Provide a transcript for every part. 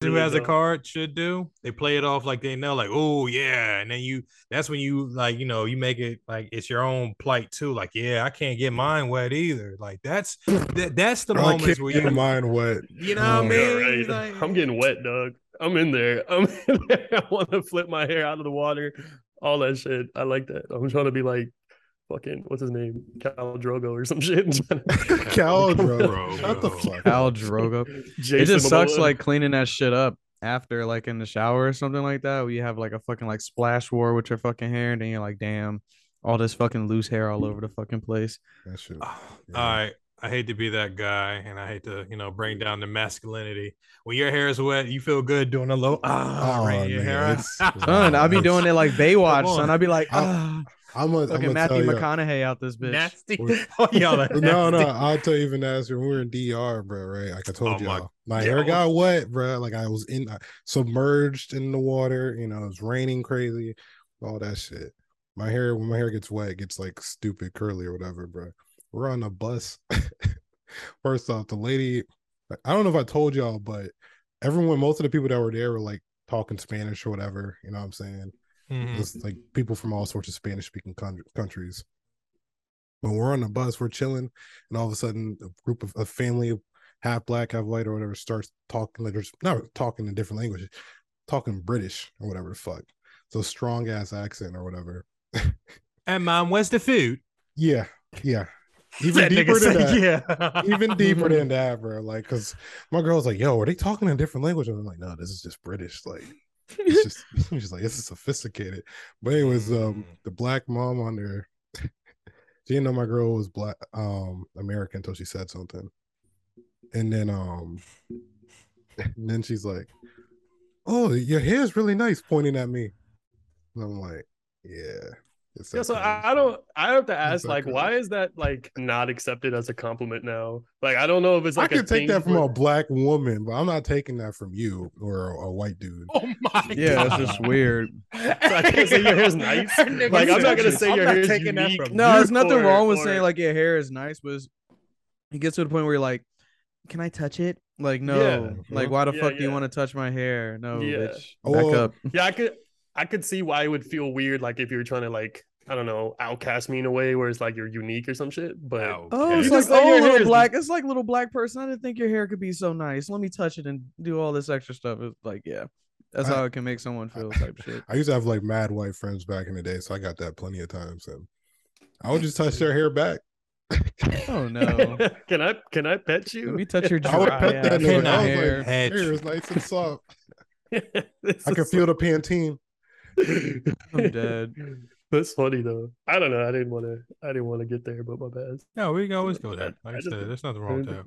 who has a card should do. They play it off like they know, like, oh yeah, and then you. That's when you like, you know, you make it like it's your own plight too. Like, yeah, I can't get mine wet either. Like that's that, that's the I moments where get you, mine wet. you know oh what I Oh, mean. Right. Like- I'm getting wet, Doug. I'm in there. I'm in there. I want to flip my hair out of the water. All that shit. I like that. I'm trying to be like fucking what's his name? Khal Drogo or some shit. Khal Drogo. Shut the fuck Al up. Drogo. It Jason just sucks Momoa. like cleaning that shit up after like in the shower or something like that. Where you have like a fucking like splash war with your fucking hair, and then you're like, damn, all this fucking loose hair all over the fucking place. That shit. Yeah. right. I hate to be that guy, and I hate to, you know, bring down the masculinity. When your hair is wet, you feel good doing a little ah, Oh, wringing your nigga, hair Son, I'll be doing it like Baywatch, son. I'll be like, ah, I'm gonna, I'm gonna Matthew tell you. McConaughey out this bitch. nasty. Oh, y'all are No, no. I'll tell you even as when we were in DR, bro, right? Like I told Oh, y'all, my, Yeah. hair got wet, bro. Like I was in, uh, submerged in the water. You know, it was raining crazy, all that shit. My hair, when my hair gets wet, it gets like stupid curly or whatever, bro. We're on a bus. First off, the lady, I don't know if I told y'all, but everyone, most of the people that were there were like talking Spanish or whatever. You know what I'm saying? Mhm. It's like people from all sorts of Spanish speaking countries. When we're on the bus, we're chilling, and all of a sudden, a group of a family, half black, half white, or whatever, starts talking like not talking in different languages, talking British or whatever the fuck. So strong ass accent or whatever. And mom, where's the food? Yeah, yeah. Even That deeper than said, that. yeah. Even deeper than that, bro. Like, cause my girl's like, "Yo, are they talking in different language?" And I'm like, "No, this is just British." Like, it's just she's like, "This is sophisticated." But anyways, um, Mm. the black mom on there, she didn't know my girl was black, um, American until she said something, and then um, and then she's like, "Oh, your hair's really nice," pointing at me, and I'm like, "Yeah." It's Yeah, so I, I don't. I have to ask, that like, why is that like not accepted as a compliment now? Like, I don't know if it's like I a could take that from where- a black woman, but I'm not taking that from you or a, a white dude. Oh my Yeah, god. it's just weird. So I can't say your hair's nice. Like, I'm not gonna say I'm your not hair's taking that unique. from No, there's nothing or- wrong with or- saying like your hair is nice, but it's- it gets to the point where you're like, can I touch it? Like, no. Yeah. Like, why the Yeah, fuck do you want to touch my hair? No, Yeah. bitch. Back Oh, up. Yeah, I could. I could see why it would feel weird, like if you were trying to like, I don't know, outcast me in a way where it's like you're unique or some shit. But Oh, Oh, it's You like just say oh, little is- black. It's like little black person. I didn't think your hair could be so nice. Let me touch it and do all this extra stuff. It's like, yeah, that's I- how it can make someone feel type shit. I used to have like mad white friends back in the day, so I got that plenty of times. And I would just touch their hair back. Oh no, can I can I pet you? let me touch your I would pet that ass nigga. fucking I was hair. like, hair is nice and soft. I can is feel the Pantene. I'm dead. That's funny though. I don't know. I didn't want to. I didn't want to get there, but my bad. No, we can always go there. Like I I just- said, there's nothing wrong with that.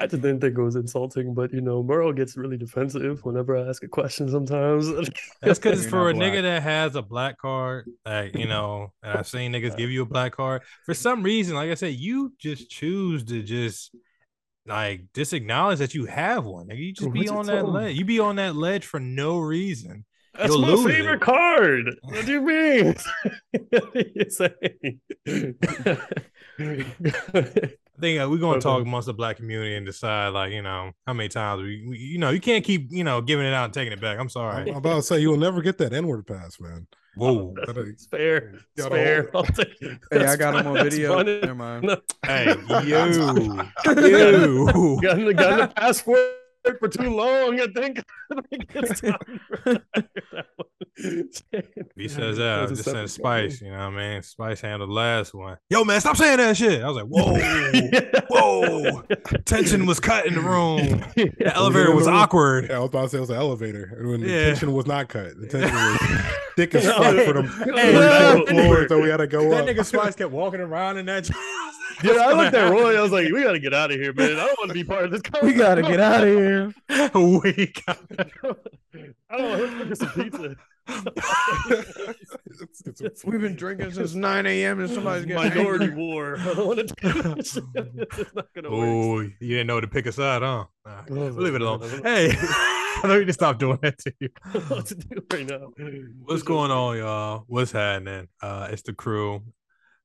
I just didn't think it was insulting, but you know, Merle gets really defensive whenever I ask a question sometimes. That's because for a not nigga that has a black card. Like, you know, and I've seen niggas give you a black card. For some reason, like I said, you just choose to just like disacknowledge that you have one. Like, you just What be on that ledge. You be on that ledge for no reason. That's You'll my lose favorite it. card. What do you mean? what are you saying? I think uh, we're gonna talk amongst the black community and decide, like, you know, how many times we, we you know, you can't keep, you know, giving it out and taking it back. I'm I'm sorry. I'm about to say you'll never get that N-word pass, man. Whoa. it's fair. It's fair. hold I'll take- Hey, I got him on video. fine. Never mind. Hey, you, you. Got the got the password for too long. I think. I think it's time for that one. He says that. I That's a just saying separate Spice. You know what I mean? Spice handled the last one. Yo, man, stop saying that shit. I was like, whoa, whoa. Tension was cut in the room. The elevator was awkward. Yeah, I was about to say it was an elevator, and when the Yeah. tension was not cut, the tension was thick as fuck for them Hey, three, no, floors that we had to go That up. nigga Spice kept walking around in that. Yeah, I looked at Roy. I was like, "We got to get out of here, man. I don't want to be part of this." We gotta get out of here. we got I don't want to get some pizza. It's- it's- We've been drinking since 9 a.m. and somebody's getting Minority angry. war. I don't want to do this. It's not gonna work. Oh, you didn't know to pick a side, huh? Nah, Oh, leave it alone. Hey, I know you just stop doing that to you. I don't know what to do right now. What's going on, y'all? What's happening? Uh, it's the crew.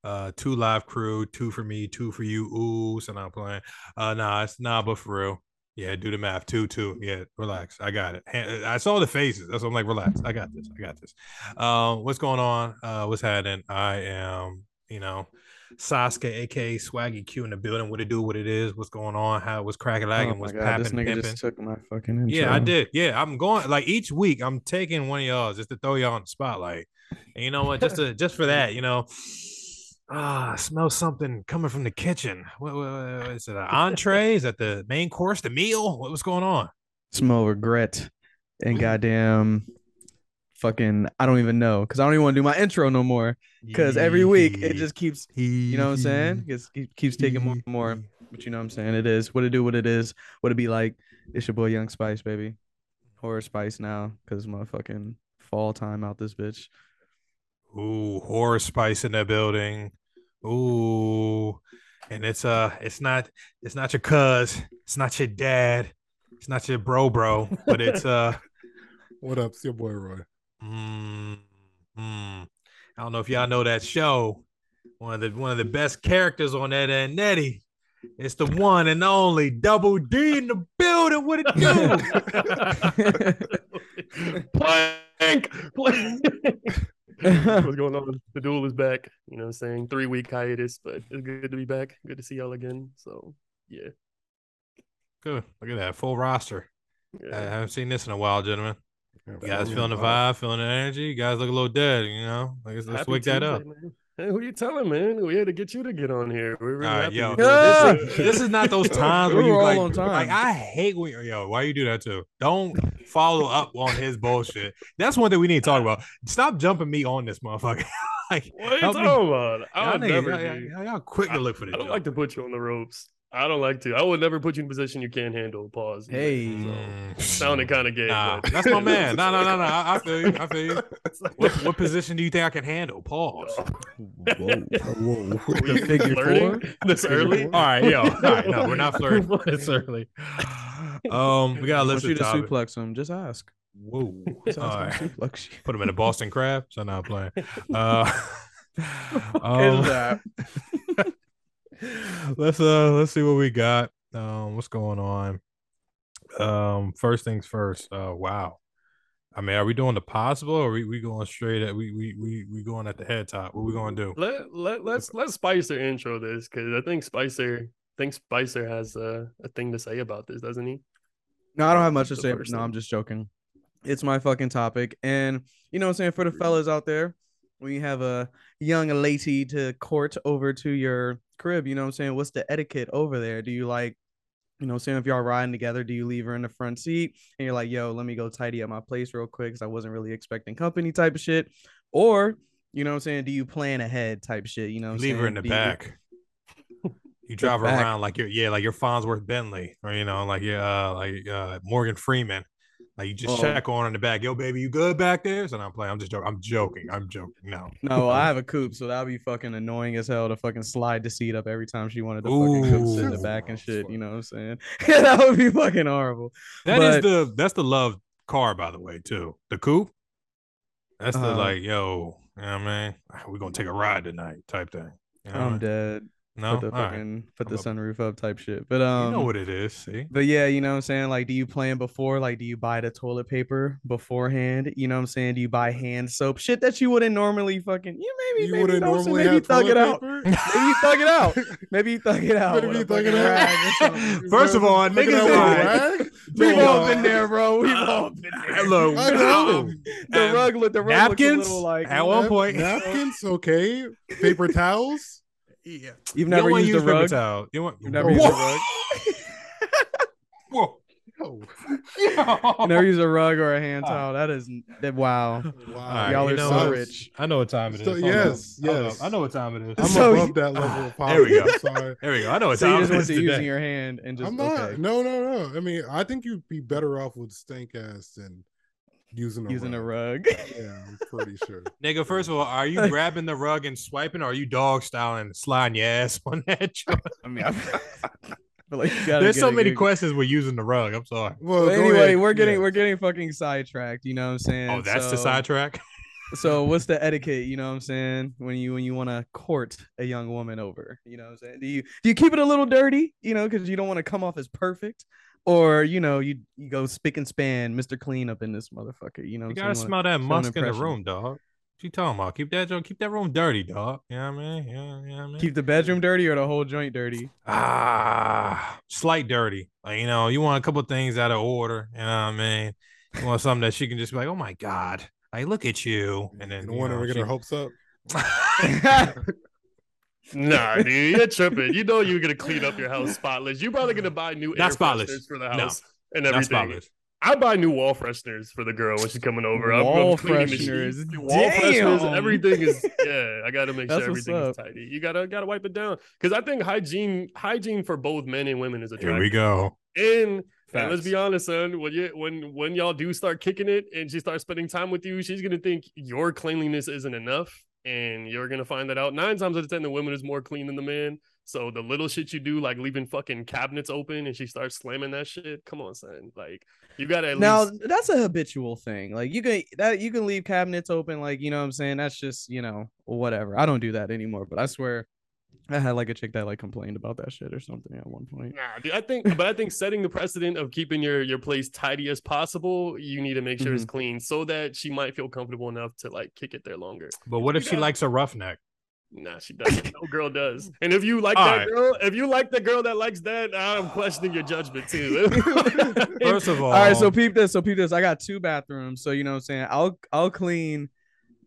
Uh, two live crew, two for me, two for you. Ooh, so not playing. Uh, nah, it's nah, but for real. Yeah, do the math. Two, two. Yeah, relax. I got it. I saw the faces. That's what I'm like. Relax. I got this. I got this. Um, what's going on? Uh, what's happening? I am, you know, Sasuke, aka Swaggy Q in the building. What it do? What it is? What's going on? How it was cracking Oh lagging? my What's god, this nigga pimping? just took my fucking intro. Yeah, I did. Yeah, I'm going like each week. I'm taking one of y'all just to throw y'all on the spotlight. And you know what? Just to just for that, you know. Ah, smell something coming from the kitchen. What, what, what is it? An entree? Is that the main course? The meal? What was going on? Smell regret and goddamn fucking I don't even know because I don't even want to do my intro no more because every week it just keeps you know what I'm saying it keeps, keeps taking more and more. But you know what I'm saying? It is what it do, what it is, what it be like. It's your boy Young Spice, baby. Horror Spice now because motherfucking fall time out this bitch. Ooh, horror spice in the building. Ooh, and it's uh, it's not, it's not your cuz, it's not your dad, it's not your bro, bro, but it's uh, What up? It's your boy Roy. mm, mm. I don't know if y'all know that show. One of the one of the best characters on that and Nettie. It's the one and only Double D in the building. What it do? Plank, plank. What's going on? The duel is back. You know I'm saying? Three week hiatus, but it's good to be back. Good to see y'all again. So yeah. Good. Look at that full roster. I haven't seen this in a while, gentlemen. You guys feeling the vibe, feeling the energy. You guys look a little dead, you know. Like, let's, let's Happy wake that up. man. Hey, who you telling, man? We had to get you to get on here. We're really All right, yo, with. Yeah. this, is, this is not those times We where you were like, like. I hate when yo. Why you do that too? Don't follow up on his bullshit. That's one thing we need to talk about. Stop jumping me on this motherfucker. like, What are you help me. talking about? I y'all, never. y'all, do. y'all- y'all quick to look for the I don't jump. like to put you on the ropes. I don't like to. I would never put you in a position you can't handle. Pause. Hey. Mm, Sounded kind of gay. Nah, but- that's my man. No, no, no, no. I, I feel you. I feel you. What, what position do you think I can handle? Pause. Whoa. Whoa. Were you Figure flirting four? this early? All right, yo. All right, no, we're not flirting. It's early. Um, we got I a want list you of to topics. suplex him. Just ask. Whoa. Just ask him suplex you. Put him in a Boston crab. So now I'm playing. Uh, Is um, that? Let's uh let's see what we got. Um, what's going on? Um, first things first. Uh, wow. I mean, are we doing the possible, or are we, we going straight at we we we we going at the head top? What we going to do? Let let let's let Spicer intro this because I think Spicer I think Spicer has a, a thing to say about this, doesn't he? No, I don't have much to say. No, thing. I'm just joking. It's my fucking topic. And you know what I'm saying? For the fellas out there, when you have a young lady to court over to your crib, you know what I'm saying? What's the etiquette over there? Do you like, you know saying? If y'all riding together, do you leave her in the front seat and you're like, yo, let me go tidy up my place real quick because I wasn't really expecting company type of shit? Or, you know what I'm saying? Do you plan ahead type shit? You know Leave saying? her in the Do back. You drive her around like you're yeah, like you're Fonzworth Bentley, or you know, like yeah, uh, like uh, Morgan Freeman. Like you just check on in the back. Yo, baby, you good back there? So I'm playing. I'm just joking. I'm joking. I'm joking. No. No, I have a coupe, so that'd be fucking annoying as hell to fucking slide the seat up every time she wanted to fucking go sit in the back and shit. You know what I'm saying? that would be fucking horrible. That is But- the that's the love car, by the way, too. The coupe. That's the Uh, like, yo, you know what I mean? We're gonna take a ride tonight, type thing. You know I I'm mean? dead. No, put the All right. fucking put the I'm sunroof up type shit. But um, you know what it is. See, But yeah, you know what I'm saying? Like, do you plan before? Like, do you buy the toilet paper beforehand? You know what I'm saying? Do you buy hand soap? Shit that you wouldn't normally fucking you maybe You maybe wouldn't normally maybe have thug it out. Maybe you thug it out. Maybe you thug it out. Better with be a it out. First of all, niggas out with a is- rag? We've all been there, bro. We've all been there. know. The um, rug the rug napkins a little like at one point. napkins, okay. Paper towels. Yeah. You've never wanna used a use paper rug. towel. You want? You've never Whoa. used a rug. Whoa. Oh, You never used a rug or a hand Ah. towel. That is that wow. wow. Y'all are so rich. I know what time it is. So- Hold up. yes, up. yes. I know what time it is. I'm So- above that level of There we go. I'm sorry. There we go. I know what So you time just it went is to today. using your hand and just I'm not. okay. No, no, no. I mean, I think you'd be better off with stank ass than using a using a rug. rug. Yeah, I'm pretty sure. Nigga, first of all, are you grabbing the rug and swiping, or are you dog styling, sliding your ass on that? joint? I mean, I feel like you gotta There's so many good- questions with using the rug. I'm sorry. Well, But go anyway, ahead. we're getting Yeah. we're getting fucking sidetracked. You know what I'm saying? Oh, that's the sidetrack. So what's the etiquette? You know what I'm saying? When you when you want to court a young woman over, you know what I'm saying? Do you do you keep it a little dirty? You know, because you don't want to come off as perfect, or you know, you you go spick and span, Mr. Clean up in this motherfucker. You know, You gotta wanna smell that musk in the room, dog. What you talking about? Keep that joint, keep that room dirty, dog. You know I mean? Yeah, you know I mean? Keep the bedroom dirty or the whole joint dirty. ah slight dirty. Like, you know, you want a couple things out of order, you know what I mean? You want something that she can just be like, oh my God, I look at you. And then you don't you want to get she- her hopes up. Nah, dude, you're tripping. You know you're gonna clean up your house spotless. You're probably gonna buy new Not air spotless. fresheners for the No. house and Not everything. spotless. I buy new wall fresheners for the girl when she's coming over. I'm- I'm Wall cleaning the fresheners. sheets. Wall fresheners. Damn. Everything is yeah. I gotta make sure what's everything is tidy. You gotta gotta wipe it down because I think hygiene hygiene for both men and women is a. Here we go. And, and let's be honest, son. When you when when y'all do start kicking it and she starts spending time with you, she's gonna think your cleanliness isn't enough, and you're gonna find that out. Nine times out of ten, the woman is more clean than the man. So the little shit you do, like leaving fucking cabinets open, and she starts slamming that shit. Come on, son. Like you gotta at now least. that's a habitual thing. Like you can that you can leave cabinets open, like you know what I'm saying. That's just you know whatever. I don't do that anymore. But I swear, I had like a chick that like complained about that shit or something at one point. Nah, dude, I think, but I think setting the precedent of keeping your your place tidy as possible, you need to make sure it's Mm-hmm. clean so that she might feel comfortable enough to like kick it there longer. But what if she likes a roughneck? Nah, she doesn't. No girl does. And if you like All that right. girl, if you like the girl that likes that, I'm questioning your judgment too. First of all, All right, so peep this. So peep this. I got two bathrooms. So you know what I'm saying. I'll I'll clean.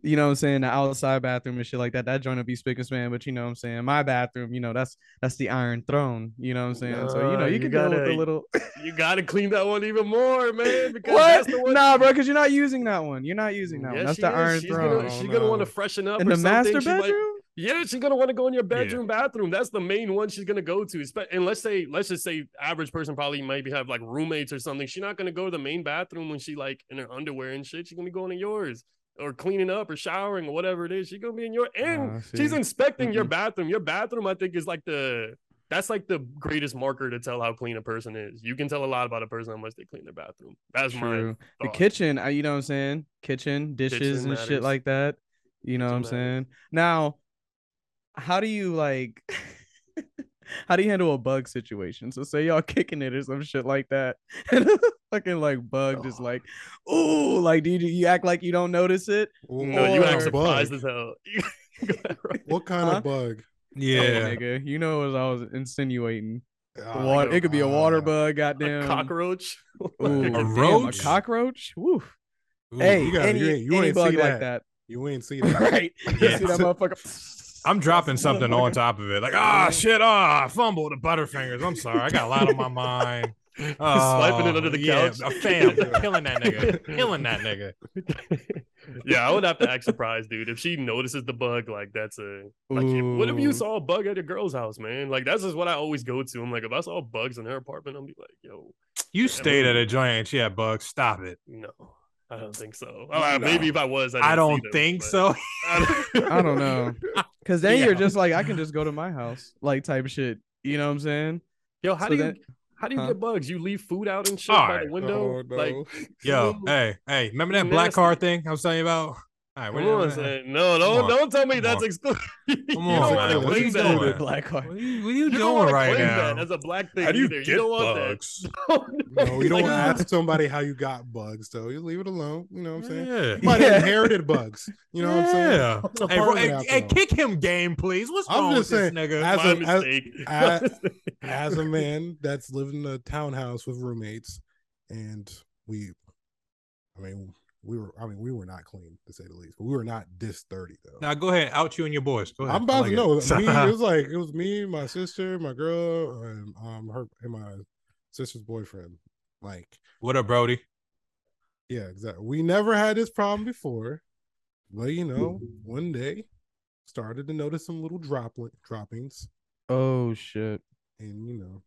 You know what I'm saying the outside bathroom and shit like that. That joint will be spick and span. But you know what I'm saying my bathroom. You know that's that's the Iron Throne. You know what I'm saying. so you know you you can deal with gotta- the little. you gotta clean that one even more, man. Because what? that's the one. Nah, bro, because you're not using that one. You're not using that Yeah, one. That's the is. Iron she's Throne. Oh, gonna, Oh, she's gonna want to freshen up In or the master something. She might- bedroom. Yeah, she's gonna want to go in your bedroom, bathroom. That's the main one she's gonna go to. Espe- And let's say, let's just say, average person probably maybe have like roommates or something. She's not gonna go to the main bathroom when she like in her underwear and shit. She's gonna be going to yours or cleaning up or showering or whatever it is. She's gonna be in your and Ah, she's inspecting your Mm-mm. bathroom. Your bathroom, I think, is like the that's like the greatest marker to tell how clean a person is. You can tell a lot about a person how much they clean their bathroom. That's my True. The kitchen, uh, you know what I'm saying? Kitchen, dishes Kitchen and shit like that. You know what I'm matters. saying? Now, how do you like how do you handle a bug situation? So say y'all kicking it or some shit like that. And a fucking like bug just like, ooh, like do you, you act like you don't notice it? No, you act surprised as hell. Go ahead, Ryan. What kind Huh? of bug? Oh, Yeah. nigga. You know as I was insinuating. Ah, Water, it could be a water bug, a goddamn. cockroach. Ooh, A damn, roach? a cockroach? Woo. Ooh, Hey, you got- any, you ain't- you any ain't bug see like that. that. You ain't see that. right. You see that motherfucker. I'm dropping something on top of it. Like, ah, shit, ah, I fumbled the butterfingers. I'm sorry. I got a lot on my mind. Swiping it Oh, under the yeah, couch. A fam, killing that nigga. Killing that nigga. yeah, I would have to act surprised, dude. If she notices the bug, like that's a like. if- What if you saw a bug at a girl's house, man? Like that's just what I always go to. I'm like, if I saw bugs in her apartment, I'll be like, yo, You stayed at a joint and she had bugs. Stop it. no, I don't think so. Oh, maybe if I was, I, I didn't see don't them, think so. I don't know. Cause then Yeah. you're just like, I can just go to my house, like type shit. You know what I'm saying? Yo, how So do you then- how do you Huh? get bugs? You leave food out and shit All by right. the window. Oh, no. Like, Yo, hey, hey, remember that black car thing I was telling you about? All right, Come what, on, what, son. No, don't don't tell me Come that's on. exclusive. you Come don't on, man. What claim you doing? doing? Black card. what are you, what are you You don't doing wanna right claim now? that as a black thing How do you either. get don't want bugs? that. No, you don't Like, ask somebody how you got bugs, though. You leave it alone. You know what I'm saying? Yeah. You might Yeah. inherited bugs. You know what I'm saying? Yeah. What's Hey, bro, hey, hey, kick him game, please. What's I'm wrong just with saying, this nigga? as My a- as- mistake. as- as a man that's lived in a townhouse with roommates, and we, I mean, we were, I mean, we were not clean to say the least, but we were not this dirty though. now go ahead, out you and your boys. Go ahead. I'm about like to know. it. Me, it was like it was me, my sister, my girl, and um her and my sister's boyfriend. Like, what up, Brody? yeah, exactly. We never had this problem before, but you know, one day started to notice some little droplet droppings, Oh shit. and you know,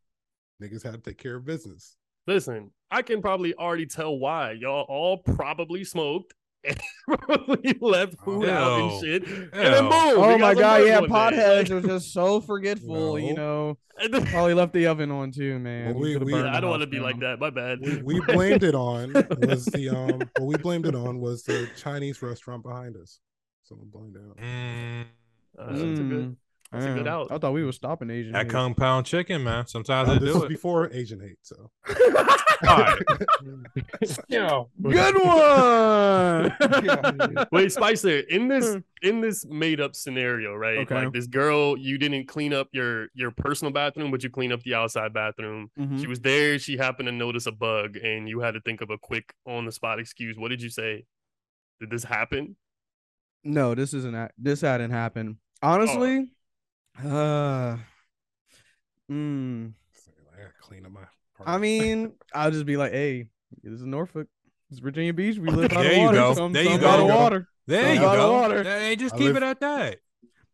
niggas had to take care of business. Listen, I can probably already tell why y'all all probably smoked and probably left food out and Ew. shit. And then boom. Oh my god, yeah, one day. potheads are just so forgetful. You know, then- probably left the oven on too, man. We- we- Yeah, I don't want to be like that. My bad. We, we blamed it on was the um what we blamed it on was the Chinese restaurant behind us. Someone blamed it on. Mm, Uh, that's a good. Mm. That's a good out. I thought we were stopping Asian. That hate. compound chicken, man. Sometimes Uh, they do it. before Asian hate, so All right. Yo. Good one. Wait, Spicer, in this in this made up scenario, right? Okay. Like this girl, you didn't clean up your your personal bathroom, but you clean up the outside bathroom. Mhm. She was there, she happened to notice a bug, and you had to think of a quick on the spot excuse. What did you say? Did this happen? No, this isn't. This hadn't happened. Honestly, uh, mm, I gotta clean up my. I mean, I'll just be like, hey, this is Norfolk. It's Virginia Beach. We live by the you water. go. Some, There you go. by the There you go. water. There Some you by the water. Hey, just I keep live- it at that.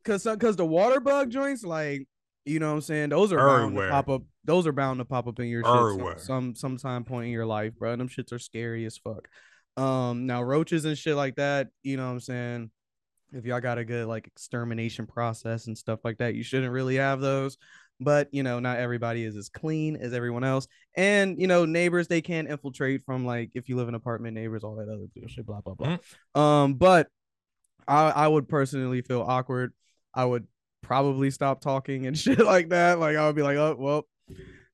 Cause, cause the water bug joints, like, you know what I'm saying? Those are bound to pop up. Those are bound to pop up in your shit some, some sometime point in your life, bro. Them shits are scary as fuck. Um, now roaches and shit like that, you know what I'm saying? If y'all got a good like extermination process and stuff like that, you shouldn't really have those. But you know, not everybody is as clean as everyone else. And you know, neighbors they can infiltrate from like if you live in apartment neighbors, all that other bullshit, blah blah blah. Um, but I I would personally feel awkward. I would probably stop talking and shit like that. Like I would be like, oh well,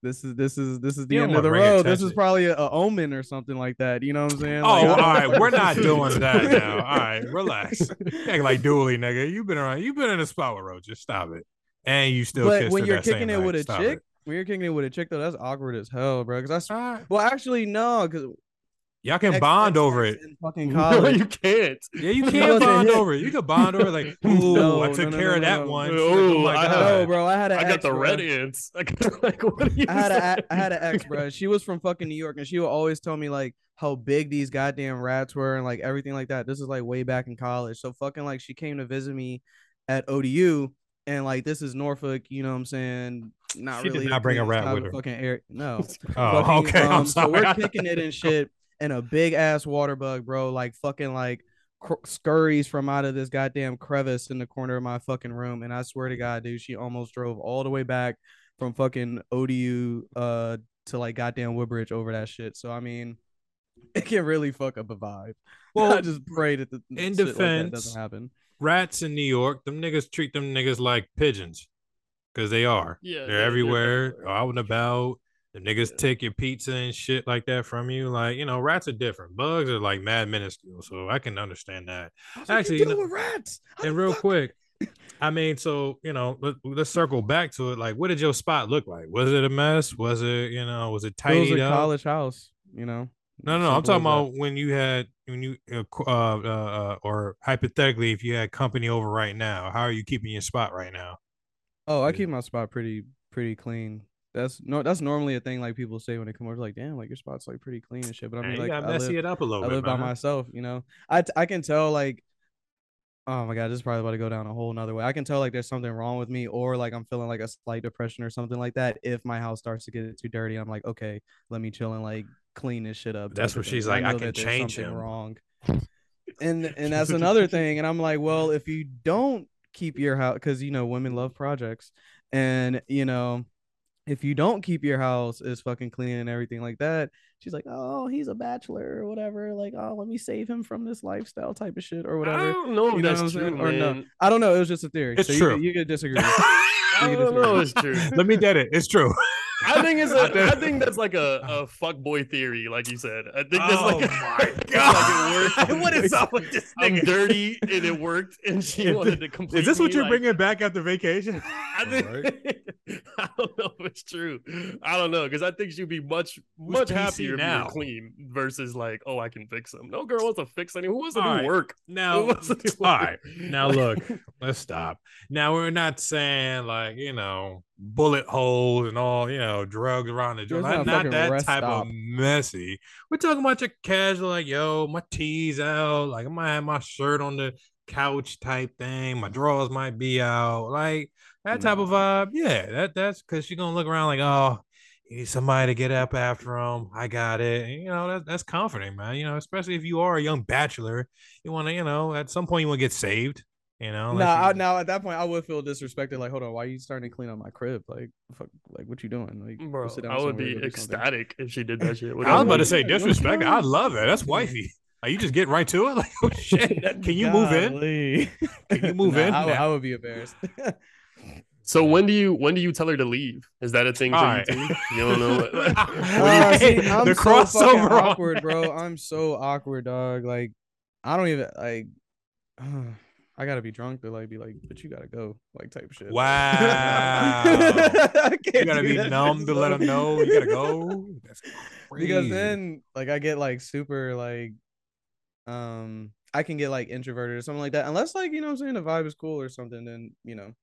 this is this is this is the You end of the road. This is probably a, a omen or something like that. You know what I'm saying? Oh, Like, I all right. We're not doing that now. All right, relax. Act like Dooley, nigga. You've been around. You've been in a spot with roaches. Stop it. And you still. but when you're kicking it night. with a Stop chick, it. when you're kicking it with a chick though, that's awkward as hell, bro. Because that's All right. well, actually no, because Y'all can bond over it. in fucking No, college. you can't. Yeah, you can what the bond over it. You can bond over it. Like, ooh, No, I took no, care no, of that no. one. Ooh, oh my I god. had- no, bro, I had an I got ex, the bro. red ants. I got, like, what are you I had a saying? I had an ex, bro. She was from fucking New York, and she would always tell me like how big these goddamn rats were and like everything like that. This is like way back in college. So fucking like she came to visit me at ODU, and like this is Norfolk. You know what I'm saying? Not She did really. not bring a rat with her. Fucking air. No. Oh, Fucking, okay. I'm um, So we're kicking it and shit, and a big ass water bug, bro. Like fucking like cr- scurries from out of this goddamn crevice in the corner of my fucking room. And I swear to God, dude, she almost drove all the way back from fucking ODU uh to like goddamn Woodbridge over that shit. So I mean, it can really fuck up a vibe. Well, Well, I just pray that the in shit like defense, doesn't happen. rats in New York, them niggas treat them niggas like pigeons. Cause they are. Yeah, they're, they're- they're everywhere, everywhere. out and about. The niggas Yeah. take your pizza and shit like that from you. Like, you know, rats are different. Bugs are like mad minuscule. So I can understand that. Actually, you know- with rats. How and real fuck- quick, I mean, so you know, let, let's circle back to it. Like, what did your spot look like? Was it a mess? Was it, you know, was it it was a up? college house, you know. No, no, no I'm talking as that. about when you had when you uh, uh, uh, uh or hypothetically, if you had company over right now, how are you keeping your spot right now? Oh, I keep my spot pretty pretty clean. That's no, that's normally a thing like people say when they come over. Like, damn, like your spot's like pretty clean and shit. But I mean, like, I messy live, it up a little I bit, live by myself. You know, I t- I can tell like, oh my god, this is probably about to go down a whole nother way. I can tell like there's something wrong with me, or like I'm feeling like a slight depression or something like that. If my house starts to get too dirty, I'm like, okay, let me chill and like clean this shit up. That's where she's like, I know can change him. Wrong. And and that's another thing. And I'm like, well, if you don't keep your house, because you know women love projects, and you know if you don't keep your house as fucking clean and everything like that, she's like, oh, he's a bachelor or whatever. Like, oh, let me save him from this lifestyle type of shit or whatever. I whatever. don't know if You know that's what I'm true, saying? Or no. I don't know. It was just a theory. It's so true. You could, you could disagree. I You can don't know. disagree. It's true. Let me get it. It's true. I think it's I a. think- I think that's like a, a fuck boy theory, like you said. I think that's like, oh like. my it's god! Like it worked. what is up with this I'm dirty and it worked, and she Is wanted thi- to complete. Is this what me, you're like- bringing back after vacation? I think. I don't know if it's true. I don't know because I think she'd be much much PC happier if you now? clean versus like, oh, I can fix them. No girl wants to fix anyone. Who wants to All do right. work? Now, Who wants to do all work? right. Now look, let's stop. Now we're not saying like you know bullet holes and all you know drugs around the joint. Not, not that type stop. of messy. We're talking about your casual, like yo, my tees out, like I might have my shirt on the couch type thing. My drawers might be out, like that type of vibe. Yeah, that that's because she's gonna look around like oh. You need somebody to get up after them. I got it. And, you know, that, that's comforting, man. You know, especially if you are a young bachelor, you want to, you know, at some point you want to get saved. You know, unless Nah, I, you- now at that point I would feel disrespected. Like, hold on, why are you starting to clean up my crib? Like, fuck, like what you doing? Like, Bro, sit down I would be go something. ecstatic if she did that shit. I was about to say Yeah, disrespect. I love that. That's wifey. Are you just getting right to it? Like, oh shit, can you move in? Can you move Nah, in? I, would- I would be embarrassed. So when do you when do you tell her to leave? Is that a thing for Alright. you too? You don't know. What, what do you Uh, see, I'm The so fucking crossover on awkward, bro. I'm so awkward, dog. Like, I don't even like. I gotta be drunk to like be like, but you gotta go, like type shit. Wow. You gotta be numb to let them know you gotta go. That's crazy. because then like I get like super like um I can get like introverted or something like that. Unless like, you know what I'm saying, the vibe is cool or something, then you know,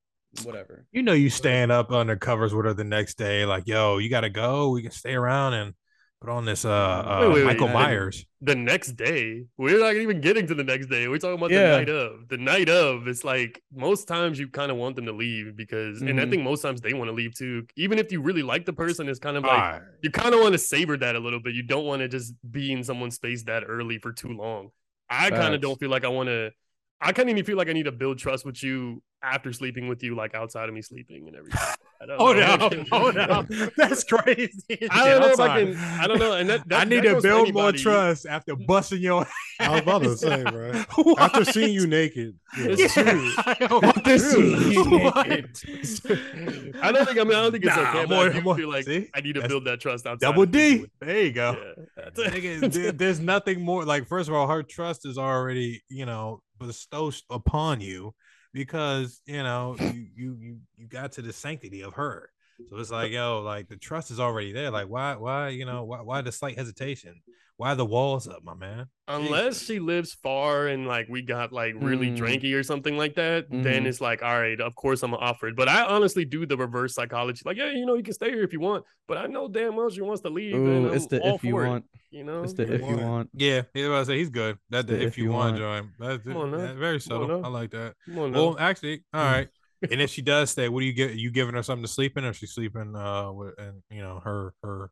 whatever. you know you stand up under covers with her the next day, like, yo, you gotta go. We can stay around and put on this uh, uh Wait, wait, wait, Michael uh, Myers. the next day. We're not even getting to the next day. We're talking about Yeah. the night of. The night of, it's like most times you kind of want them to leave because, and I Mhm. think most times they want to leave too. Even if you really like the person, it's kind of like Alright. you kind of want to savor that a little bit. You don't want to just be in someone's space that early for too long. I kind of don't feel like I want to. I kind of even feel like I need to build trust with you after sleeping with you, like outside of me sleeping and everything. I don't Oh know. no, oh no, that's crazy. I don't know I'm if I can. I don't know. And that, I need that to goes for build more trust after busting your. I was about to say, bro. What? After seeing you naked, yeah. It's true. After seeing you What? I don't think. I mean, I don't think it's Nah, okay. But more- I do more- feel like see? I need to That's build that trust outside. Double of D. There you go. Yeah, Nigga, there's nothing more like first of all her trust is already you know bestowed upon you because you know you you you, you got to the sanctity of her so it's like yo like the trust is already there like why why you know why, why the slight hesitation why the walls up my man Unless she lives far and like we got like really Mm. dranky or something like that, then Mhm. it's like, all right, of course I'm gonna offer it. But I honestly do the reverse psychology. Like, yeah, you know, you can stay here if you want, but I know damn well she wants to leave. Ooh, I'm it's the if you for it, want. you know, It's the you if you want. want. yeah he's about to say he's good that the if, you, want, join that's, Come on now. that's very Come on subtle i like that Come on well actually all right and if she does stay what do you get you giving her something to sleep in or she's sleeping uh with and you know her her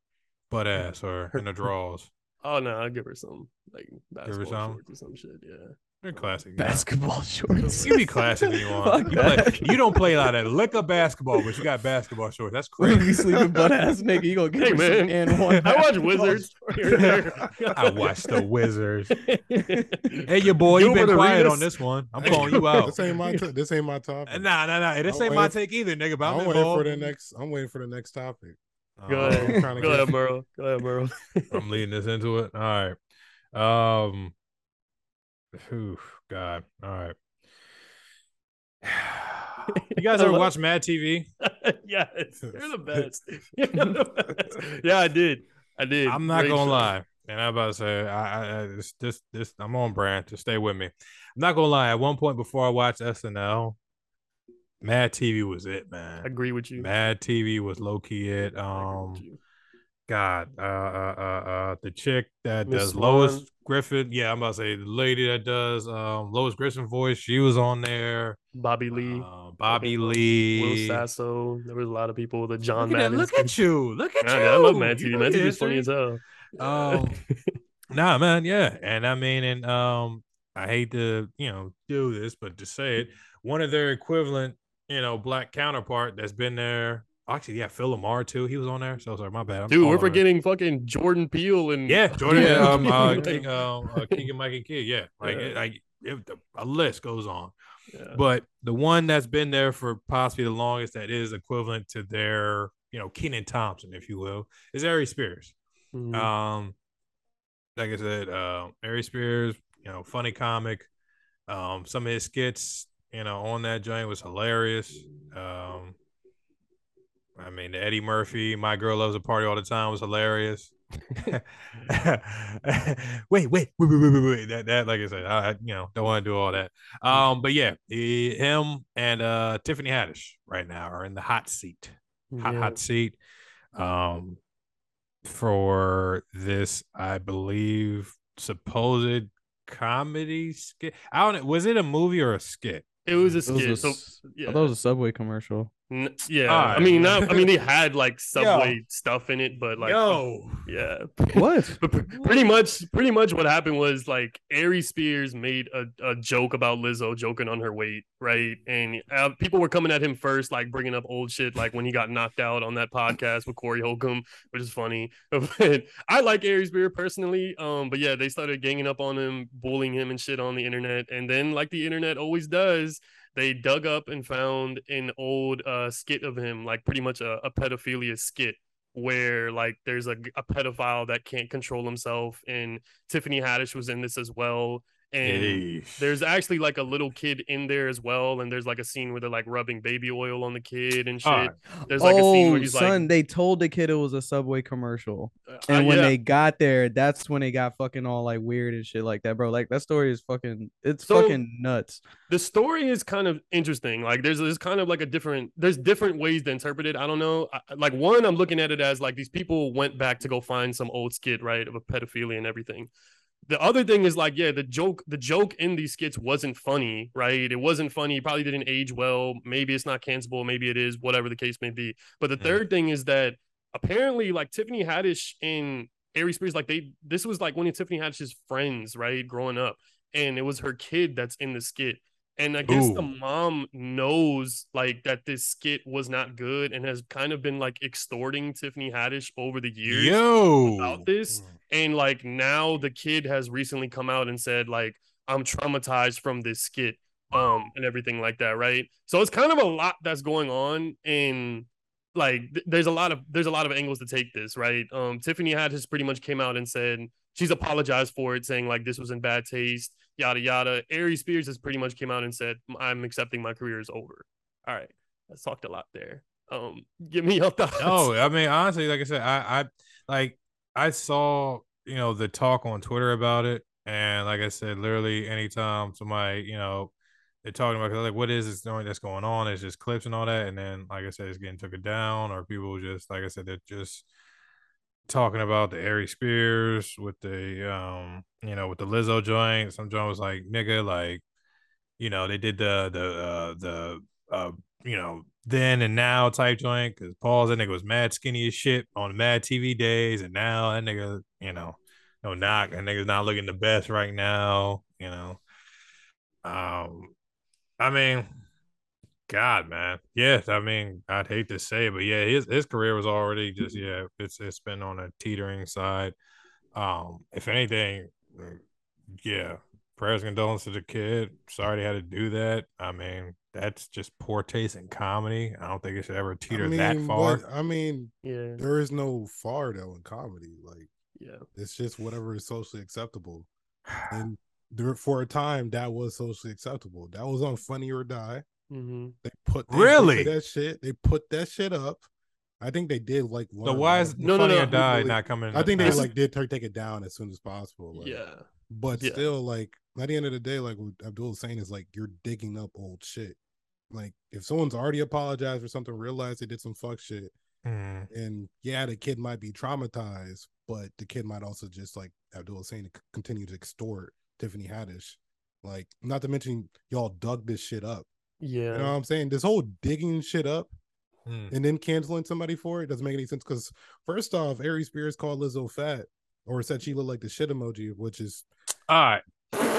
butt ass or in the drawers oh no, I'll give her some like her basketball some? shorts or some shit. Yeah. You're classic. guy. Basketball shorts. You be classic when you want. You, play, you don't play a lot of lick of basketball, but you got basketball shorts. That's crazy. you sleeping butt ass nigga, you gonna get Hey, her some man. and one. I watch Wizards shorts. here and there. I watch the Wizards. Hey, your boy, you've Gilbert been quiet on this one. I'm calling you out. This ain't my. T- this ain't my topic. Nah, nah, nah. This I'm ain't my waiting- take either, nigga. But I'm, I'm waiting involved. for the next. I'm waiting for the next topic. Go Oh, ahead. I'm trying to Go ahead, Merle. Go ahead, Merle. I'm leading this into it. All right. Um. Whew, God. All right. You guys ever watch Mad TV? yes, you're the best. You're the best. Yeah, I did. I did. I'm not Great gonna show. lie, and I'm about to say, I, I, I this, this, this, I'm on brand. Just stay with me. I'm not gonna lie. At one point before I watched SNL, Mad TV was it, I man. agree with you. Mad TV was low key it. I Um. God, uh, uh, uh, uh, the chick that Miss does Lois. Griffin. Yeah, I'm about to say the lady that does um Lois Griffin voice. She was on there. Bobby Lee, Uh, Bobby Lee. Will Sasso. There was a lot of people. The John Look at, that. Madden. look at you. Look at I, you. I love You TV. your is funny as hell. Um, nah, man, yeah, and I mean, and um, I hate to you know do this, but to say it, one of their equivalent, you know, black counterpart that's been there. Actually, yeah, Phil LaMarr too. He was on there. So sorry, my bad. I'm Dude, we're calling it. forgetting fucking Jordan Peele and Yeah, Jordan, Yeah. um, uh, King, uh, uh, Keegan, Mike, and Kid. Yeah, like, Yeah. like it, the, a list goes on. Yeah. But the one that's been there for possibly the longest, that is equivalent to their, you know, Kenan Thompson, if you will, is Aries Spears. Mhm. Um, like I said, uh, Aries Spears, you know, funny comic. Um, some of his skits, you know, on that joint was hilarious. Um, I mean, Eddie Murphy, "My Girl Loves a Party All the Time" was hilarious. wait, wait, wait, wait, wait, wait, wait. That, that, like I said, I, you know, don't want to do all that. Um, but yeah, he, him and uh Tiffany Haddish right now are in the hot seat hot, Yeah. hot seat um for this i believe supposed comedy skit i don't know was it a movie or a skit It was a It was skit. a so yeah. I thought it was a Subway commercial. N- yeah. Alright. I mean, not, I mean, they had like Subway stuff in it, but like, yo yeah. What? But pr- pretty much, pretty much what happened was like Aries Spears made a, a joke about Lizzo joking on her weight, right? And uh, people were coming at him first, like bringing up old shit, like when he got knocked out on that podcast with Corey Holcomb, which is funny. But I like Aries Spears personally, um, but yeah, they started ganging up on him, bullying him and shit on the internet, and then like the internet always does, they dug up and found an old uh skit of him, like pretty much a, a pedophilia skit where like there's a, a pedophile that can't control himself and Tiffany Haddish was in this as well and Yeesh. there's actually like a little kid in there as well and there's like a scene where they're like rubbing baby oil on the kid and shit Alright. there's like a scene oh, where he's son, like they told the kid it was a Subway commercial, uh, and uh, when yeah. they got there, that's when they got fucking all like weird and shit like that, bro. Like that story is fucking, it's So- fucking nuts. the story is kind of interesting. Like there's there's kind of like a different there's different ways to interpret it. I don't know. I, like one, I'm looking at it as like these people went back to go find some old skit right of a pedophilia and everything. The other thing is like yeah, the joke the joke in these skits wasn't funny, right? It wasn't funny. It probably didn't age well. Maybe it's not cancelable. Maybe it is. Whatever the case may be. But the Mm. third thing is that apparently like Tiffany Haddish and Aries Spears like they this was like one of Tiffany Haddish's friends right growing up and it was her kid that's in the skit and I guess the mom knows like that this skit was not good and has kind of been like extorting Tiffany Haddish over the years Yo. about this. And like now the kid has recently come out and said like I'm traumatized from this skit um and everything like that, right? So it's kind of a lot that's going on and like th- there's a lot of there's a lot of angles to take this, right? Um Tiffany had Haddish pretty much came out and said she's apologized for it saying like this was in bad taste, yada yada. Aries Spears has pretty much came out and said I'm accepting my career is over. All right. Let's talked a lot there. Um give me your thoughts. No, I mean honestly, like I said, I I like I saw you know the talk on Twitter about it, and like I said, literally anytime somebody you know they're talking about like what is this doing that's going on, it's just clips and all that, and then like I said, it's getting took it down, or people just like I said, they're just talking about the Aries Spears with the um you know with the Lizzo joint. Some joint was like nigga like you know they did the the uh, the uh you know then and now type joint because Paul's that nigga was mad skinny as shit on Mad TV days, and now that nigga, you know, no knock, that nigga's not looking the best right now, you know. Um, I mean, God, man, yes, I mean, I'd hate to say, it, but yeah, his his career was already just yeah, it's it's been on a teetering side. Um, if anything, yeah, prayers and condolences to the kid. Sorry they had to do that. I mean, that's just poor taste in comedy. I don't think it should ever teeter I mean, that far. but, I mean, Yeah. there is no far though in comedy. Like Yeah. it's just whatever is socially acceptable. And there for a time that was socially acceptable. That was on Funny or Die. Mm-hmm. They put they Really? posted that shit. They put that shit up. I think they did like. So learn why how is to- No, no, Funny no. or Die Really- not coming? I think they like did take it down as soon as possible. like, Yeah. But Yeah. still, like at the end of the day, like what Abdul was saying is like you're digging up old shit. Like if someone's already apologized for something, realized they did some fuck shit, Mm, and yeah, the kid might be traumatized, but the kid might also just like Abdul was saying, continue to extort Tiffany Haddish. Like, not to mention y'all dug this shit up. Yeah. You know what I'm saying? This whole digging shit up mm. and then canceling somebody for it doesn't make any sense. Because first off, Aries Spears called Lizzo fat or said she looked like the shit emoji, which is All right,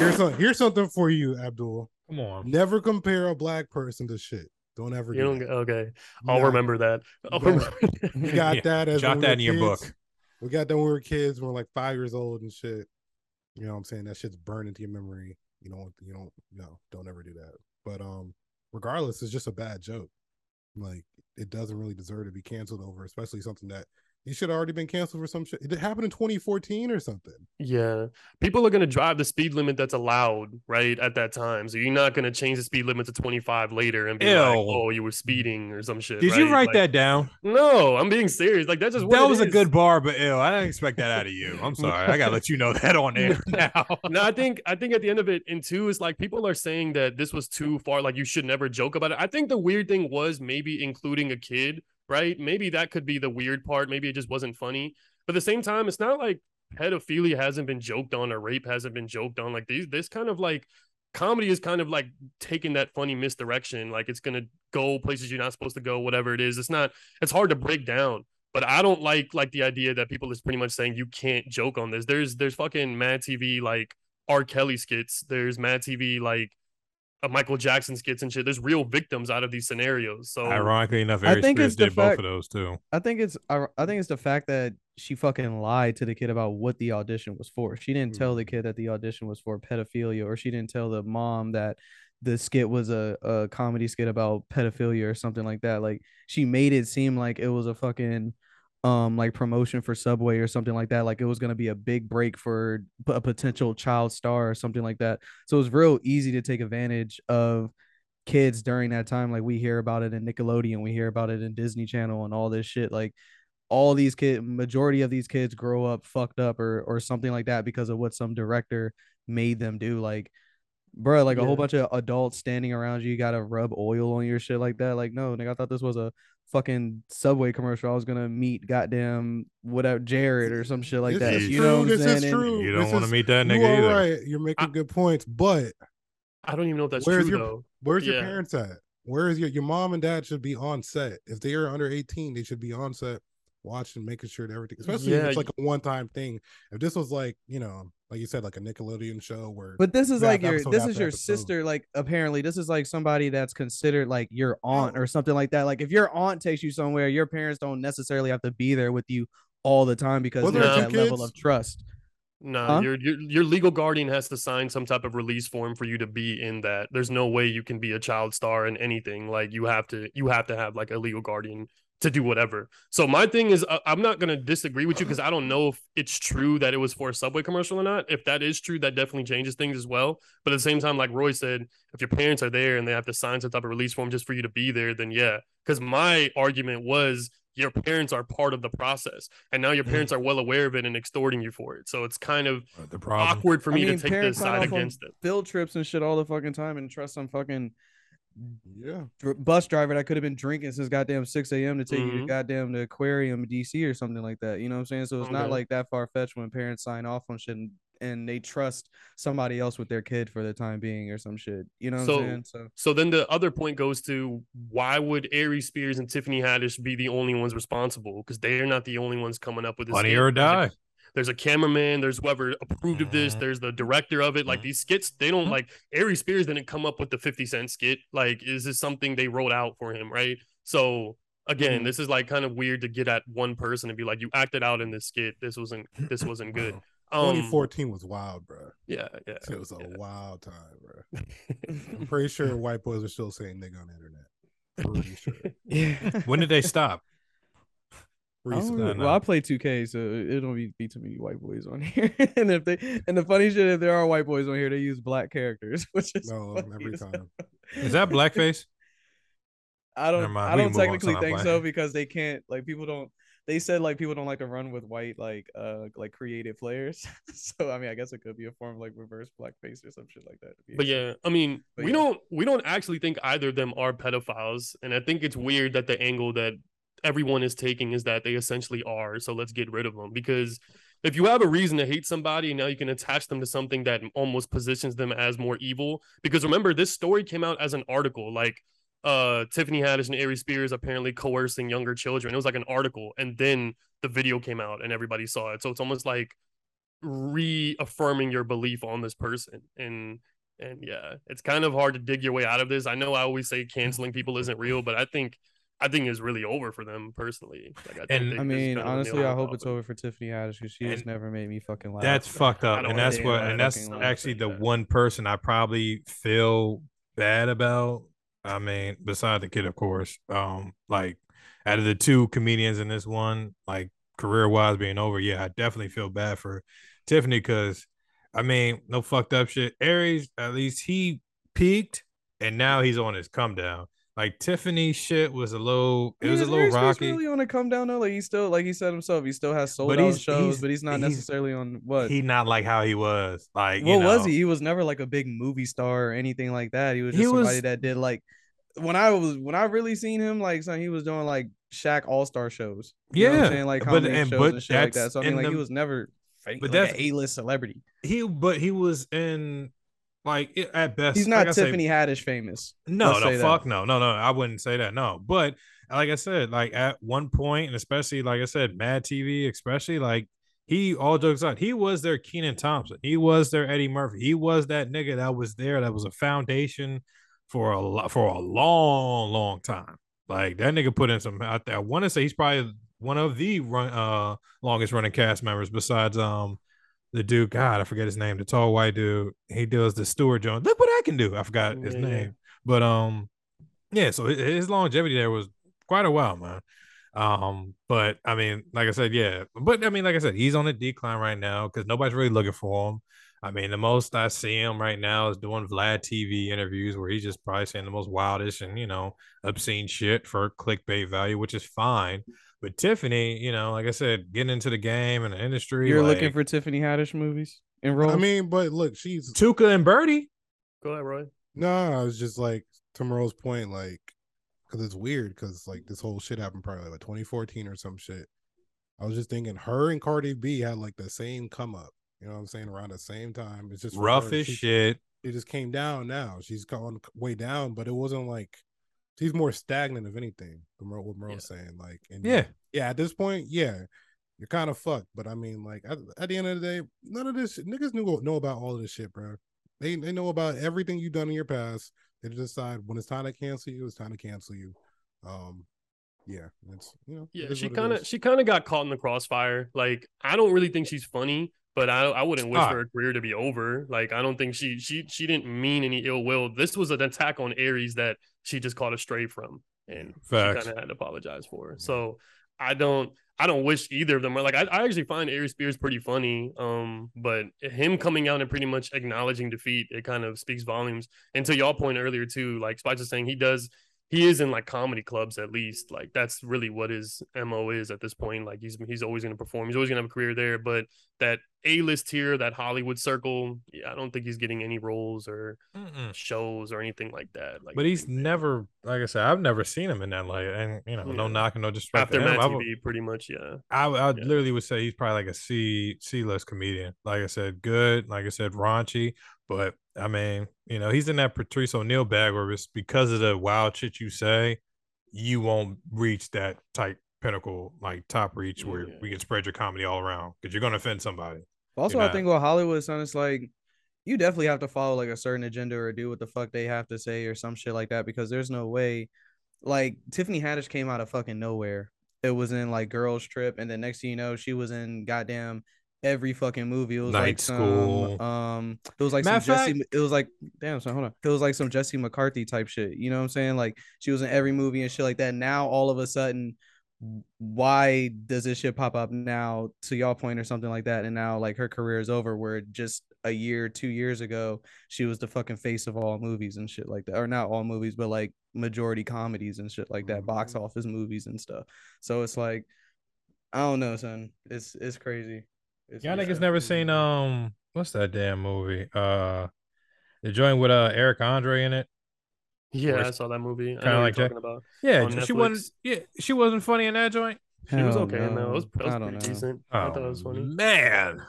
here's some, here's something for you, Abdul. come on. Never compare a black person to shit. Don't ever. you do don't that. okay. I'll got- remember that. I'll got- remember We got Yeah, that as jot we that were in your book. We got that when we were kids. When we we're like five years old and shit. You know what I'm saying? That shit's burned into your memory. You don't. You don't. No, don't ever do that. But um, regardless, it's just a bad joke. Like it doesn't really deserve to be canceled over, especially something that it should have already been canceled for some shit. It happened in 2014 or something. Yeah. People are going to drive the speed limit that's allowed, right? At that time. So you're not going to change the speed limit to 25 later and be like, oh, you were speeding or some shit. Did you write Like, that down? No, I'm being serious. Like, that's just what That it was a good bar, but ew, I didn't expect that out of you. I'm sorry. I gotta let you know that on air now. no, I think I think at the end of it, and two is like people are saying that this was too far. Like you should never joke about it. I think the weird thing was maybe including a kid, right? Maybe that could be the weird part. Maybe it just wasn't funny. But at the same time, it's not like pedophilia hasn't been joked on or rape hasn't been joked on. Like these, this kind of like comedy is kind of like taking that funny misdirection. Like it's gonna go places you're not supposed to go, whatever it is. It's not. It's hard to break down. But I don't like like the idea that people is pretty much saying you can't joke on this. There's there's fucking Mad TV like R. Kelly skits. There's Mad TV like Uh, Michael Jackson skits and shit. There's real victims out of these scenarios. So Ironically enough, I think Spears it's the did both of those too. I think it's I, I think it's the fact that she fucking lied to the kid about what the audition was for. She didn't hmm. tell the kid that the audition was for pedophilia, or she didn't tell the mom that the skit was a, a comedy skit about pedophilia or something like that. Like she made it seem like it was a fucking um like promotion for Subway or something like that. Like it was gonna be a big break for a potential child star or something like that. So it was real easy to take advantage of kids during that time. Like we hear about it in Nickelodeon, we hear about it in Disney Channel and all this shit. Like all these kids, majority of these kids grow up fucked up or or something like that because of what some director made them do. Like, bro, like a Yeah. whole bunch of adults standing around you, you gotta rub oil on your shit like that. Like, no, nigga, I thought this was a fucking Subway commercial. I was gonna meet goddamn whatever Jared or some shit like This that. is You true, know what I'm this is saying? And- true. You don't want to meet that You nigga are either. right. You're making good points, but I don't even know if that's Where's true your- though. where's your parents at? Where is your your mom and dad should be on set? If they are under 18, they should be on set watching, making sure that everything, mm-hmm. especially if it's like a one-time thing. If this was like, you know, like you said, like a Nickelodeon show where But this is like your this is your episode. sister. Like apparently, this is like somebody that's considered like your oh. aunt or something like that. Like if your aunt takes you somewhere, your parents don't necessarily have to be there with you all the time because Well, there's there are that level of trust. No, Huh? your, your your legal guardian has to sign some type of release form for you to be in that. There's no way you can be a child star in anything. Like you have to you have to have like a legal guardian to do whatever. So my thing is, uh, I'm not gonna disagree with you because I don't know if it's true that it was for a Subway commercial or not. If that is true, that definitely changes things as well. But at the same time, like Roy said, if your parents are there and they have to sign some type of release form just for you to be there, then yeah. Because my argument was your parents are part of the process, and now your Mm. parents are well aware of it and extorting you for it. So it's kind of The problem. awkward for I me mean, to take parents this side against it. Field trips and shit all the fucking time and trust some fucking yeah, bus driver that could have been drinking since goddamn 6 a.m. to take you to Mhm. goddamn the aquarium in DC or something like that. You know what I'm saying? So it's not like that far fetched when parents sign off on shit and, and they trust somebody else with their kid for the time being or some shit. You know what So- I'm saying? So So then the other point goes to why would Aries Spears and Tiffany Haddish be the only ones responsible? Because they are not the only ones coming up with this. Money skit. or There's a- die. There's a cameraman. There's whoever approved of this. Mhm. There's the director of it. Like Mhm. these skits, they don't Mhm. like Aries Spears didn't come up with the 50 cent skit. Like, is this something they wrote out for him? Right. So again, this is like kind of weird to get at one person and be like, you acted out in this skit. This wasn't this wasn't good. Um, 2014 was wild, bro. yeah, yeah. It was a yeah. wild time, bro. I'm pretty sure white boys are still saying nigga on the internet. Pretty sure. yeah. When did they stop? I Recently. really- well, I play 2K, so it don't be, be too many white boys on here. and if they and the funny shit, if there are white boys on here, they use black characters, which is No, every time. Is that blackface? I don't. mind, I don't can move on, technically think so because they can't. Like people don't. They said like people don't like to run with white like uh like creative players. so I mean, I guess it could be a form of like reverse blackface or some shit like that. But yeah, I mean, But we yeah. don't we don't actually think either of them are pedophiles, and I think it's weird that the angle that everyone is taking is that they essentially are. So let's get rid of them because if you have a reason to hate somebody, now you can attach them to something that almost positions them as more evil. Because remember, this story came out as an article, like uh Tiffany Haddish and Aries Spears apparently coercing younger children. It was like an article, and then the video came out and everybody saw it. So it's almost like reaffirming your belief on this person and and yeah it's kind of hard to dig your way out of this i know i always say canceling people isn't real but i think i think it's really over for them personally like, I, And- they I mean, honestly, I hope it's over for Tiffany Haddish because she has never made me fucking laugh. That's fucked up, and that's what, and that's actually the that. one person I probably feel bad about. I mean, beside the kid, of course. Um, like out of the two comedians in this one, like career wise being over, yeah, I definitely feel bad for Tiffany because, I mean, no fucked up shit. Aries, at least he peaked, and now he's on his come down. Like Tiffany shit was a little, it was a little rocky. Really on a come down though, like he still, like he said himself, he still has sold out shows, he's- but he's not he's- necessarily on what. He not like how he was. Like, what you know, was he? He was never like a big movie star or anything like that. He was He just somebody was- that did like when I was when I really seen him like son, he was doing like Shaq All Star shows. You know what I'm Yeah, saying like but- and- shows but and shit like that. So I mean, like he was never, but like that's- A-list celebrity. he but he was in like it- at best He's like not say- Tiffany Haddish famous. no let's no say that. fuck no no no i wouldn't say that no but like i said like at one point and especially like i said mad tv especially like he all jokes aside, he was their Kenan Thompson. He was their Eddie Murphy. He was that nigga that was there. That was a foundation for a for a long, long time. Like that nigga put in some out there. I want to say he's probably one of the run, uh longest running cast members besides um the dude. God, I forget his name. The tall white dude. He does the Stuart Jones. Look what I can do. I forgot his Yeah. name, but um, yeah. So his, his longevity there was quite a while, man. Um, but I mean, like I said, yeah. But I mean, like I said, he's on a decline right now because nobody's really looking for him. I mean, the most I see him right now is doing Vlad TV interviews where he's just probably saying the most wildish and you know obscene shit for clickbait value, which is fine. But Tiffany, you know, like I said, getting into the game and the industry, You're like, looking for Tiffany Haddish movies in roles. I mean, but look, she's Tuca and Bertie. Go ahead, Roy. no, I was just like to Merle's point, like, because it's weird because like this whole shit happened probably like 2014 or some shit. I was just thinking her and Cardi B had like the same come up. You know what I'm saying? Around the same time. It's just Rough her, as she- shit. It just came down now. She's gone way down, but it wasn't like she's more stagnant, if anything. What Merle, what Merle's saying, like, and Yeah. yeah, at this point, yeah, you're kind of fucked. But I mean, like, at, at the end of the day, none of this niggas knew know about all of this shit, bro. They they know about everything you've done in your past. They decide when it's time to cancel you, it's time to cancel you. Um, yeah, it's you know, Yeah, she kind of she kind of got caught in the crossfire. Like I don't really think she's funny, but I I wouldn't wish Ah. for her career to be over. Like I don't think she she she didn't mean any ill will. This was an attack on Aries that she just caught a stray from, and Facts. she kind of had to apologize for. So I don't I don't wish either of them are like I, I actually find Aries Spears pretty funny. Um, but him coming out and pretty much acknowledging defeat, it kind of speaks volumes. And to y'all point earlier too, like Spice was saying, he does he is in like comedy clubs at least. Like that's really what his mo is at this point. Like he's he's always going to perform. He's always going to have a career there. But that A list here, that Hollywood circle, yeah, I don't think he's getting any roles or Mm-mm. shows or anything like that. Like, But he's never, like I said, I've never seen him in that light, and you know, no Yeah. knocking, no disrespect. after. Mad TV, pretty much, yeah. I, I Yeah. literally would say he's probably like a C C list comedian. Like I said, good. Like I said, raunchy. But I mean, you know, he's in that Patrice O'Neal bag where it's because of the wild shit you say, you won't reach that type pinnacle, like top reach where Yeah. we can spread your comedy all around because you're gonna offend somebody. Also, I think with Hollywood, son, it's like you definitely have to follow like a certain agenda or do what the fuck they have to say or some shit like that because there's no way. Like Tiffany Haddish came out of fucking nowhere. It was in like Girls Trip, and then next thing you know, she was in goddamn every fucking movie. It was Night like some, School. um, it was like Matter some of Jesse. It was like damn, son, hold on. It was like some Jesse McCarthy type shit. You know what I'm saying? Like she was in every movie and shit like that. Now all of a sudden, why does this shit pop up now to y'all point or something like that and now like her career is over where just a year two years ago she was the fucking face of all movies and shit like that or not all movies but like majority comedies and shit like that box Mhm. office movies and stuff so it's like i don't know son it's it's crazy it's, Y'all niggas never seen um what's that damn movie? Uh the joint with uh Eric Andre in it. Yeah, Or I saw that movie. Kinda like talking about. Yeah, On she wasn't yeah, she wasn't funny in that joint. She was Hell okay in that. It was, no. it was I don't pretty know. decent. Oh, I thought it was funny. Man.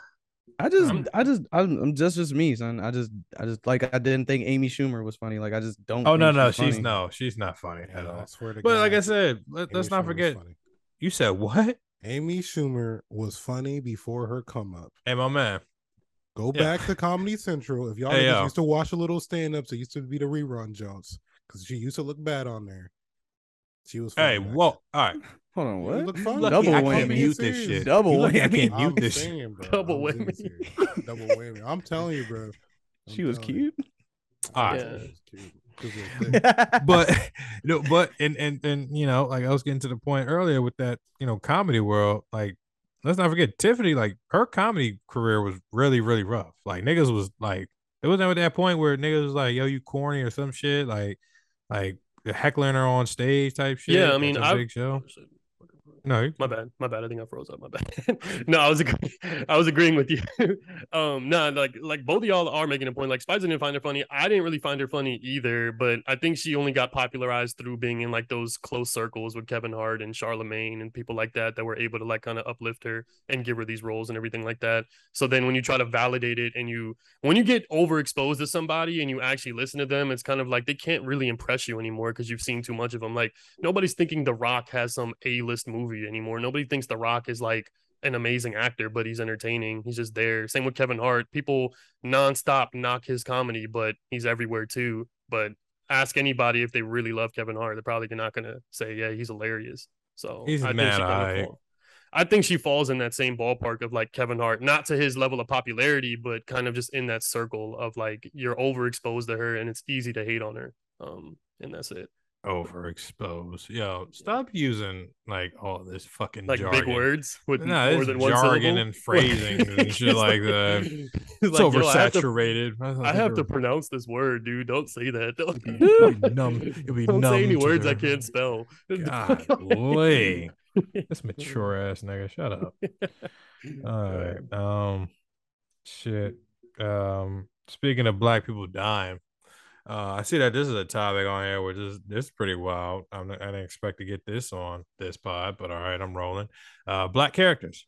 I just, I'm- I just, I'm, I'm just, just me, son. I just, I just like, I didn't think Amy Schumer was funny. Like, I just don't. Oh no, think no, she's she's funny. no, she's not funny at Yeah, I swear to But like I said, let, Amy us not Schumer was forget. You said what? Amy Schumer was funny before her come up. Hey, my man. Go Yeah. back to Comedy Central. If y'all Hey, yo. used to watch a little stand ups, it used to be the rerun Jones because she used to look bad on there. She was. Hey, funny back whoa. All right. Hold on, what? Look funny. Lucky Double I whammy. can't mute this shit. Double You lucky I whammy. can't mute I'm this shit. saying, bro. Double I'm whammy. Double whammy. I'm telling you, bro. I'm She was telling you. cute. All I'm you, she was cute. 'Cause of the thick. but no, but and and and you know, like I was getting to the point earlier with that, you know, comedy world. Like, let's not forget Tiffany. Like her comedy career was really, really rough. Like niggas was like, it wasn't at that point where niggas was like, "Yo, you corny" or some shit. Like, like heckling her on stage type shit. Yeah, I mean, I- big show. No, My bad. My bad. I think I froze up. My bad. no, I was agree- I was agreeing with you. um, no, like like both of y'all are making a point. Like Spicer didn't find her funny. I didn't really find her funny either, but I think she only got popularized through being in like those close circles with Kevin Hart and Charlemagne and people like that that were able to like kind of uplift her and give her these roles and everything like that. So then when you try to validate it and you when you get overexposed to somebody and you actually listen to them, it's kind of like they can't really impress you anymore because you've seen too much of them. Like nobody's thinking The Rock has some A-list movie anymore. Nobody thinks The Rock is like an amazing actor, but he's entertaining. He's just there. Same with Kevin Hart. People nonstop knock his comedy, but he's everywhere too. But ask anybody if they really love Kevin Hart, they're probably not gonna say, "Yeah, he's hilarious." So He's I think mad eye. I think she falls in that same ballpark of like Kevin Hart, not to his level of popularity, but kind of just in that circle of like you're overexposed to her and it's easy to hate on her. Um, and that's it. Overexposed. Yo, stop using like all this fucking Like jargon. big words with No, more than one jargon syllable. and phrasing and shit like that. It's like, yo, I have to- oversaturated. I have to pronounce this word, dude. Don't say that. Don't, It'll be numb. It'll be don't say any words I can't spell. God, boy. That's mature ass nigga. Shut up. All right. Um, shit. Um, speaking of black people dying, uh, I see that this is a topic on here which is this is pretty wild. I'm I didn't expect to get this on this pod, but all right, I'm rolling. Uh, black characters.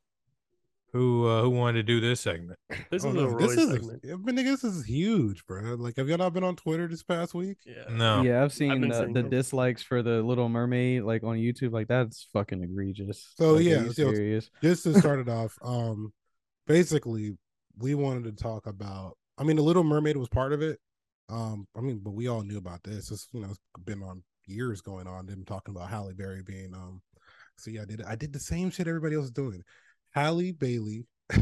Who uh, who wanted to do this segment? This Oh, is no, a Roy this is. I mean, nigga, this is huge, bro. Like, have y'all not been on Twitter this past week? Yeah. No. Yeah, I've seen been the, the dislikes for the Little Mermaid like on YouTube. Like that's fucking egregious. So, Like, yeah, you so- serious? Just to start it off, um, basically, we wanted to talk about. I mean, the Little Mermaid was part of it. Um, I mean, but we all knew about this. It's you know, it's been on years going on. Them talking about Halle Berry being um. So yeah, I did. I did the same shit everybody else doing. Halle Bailey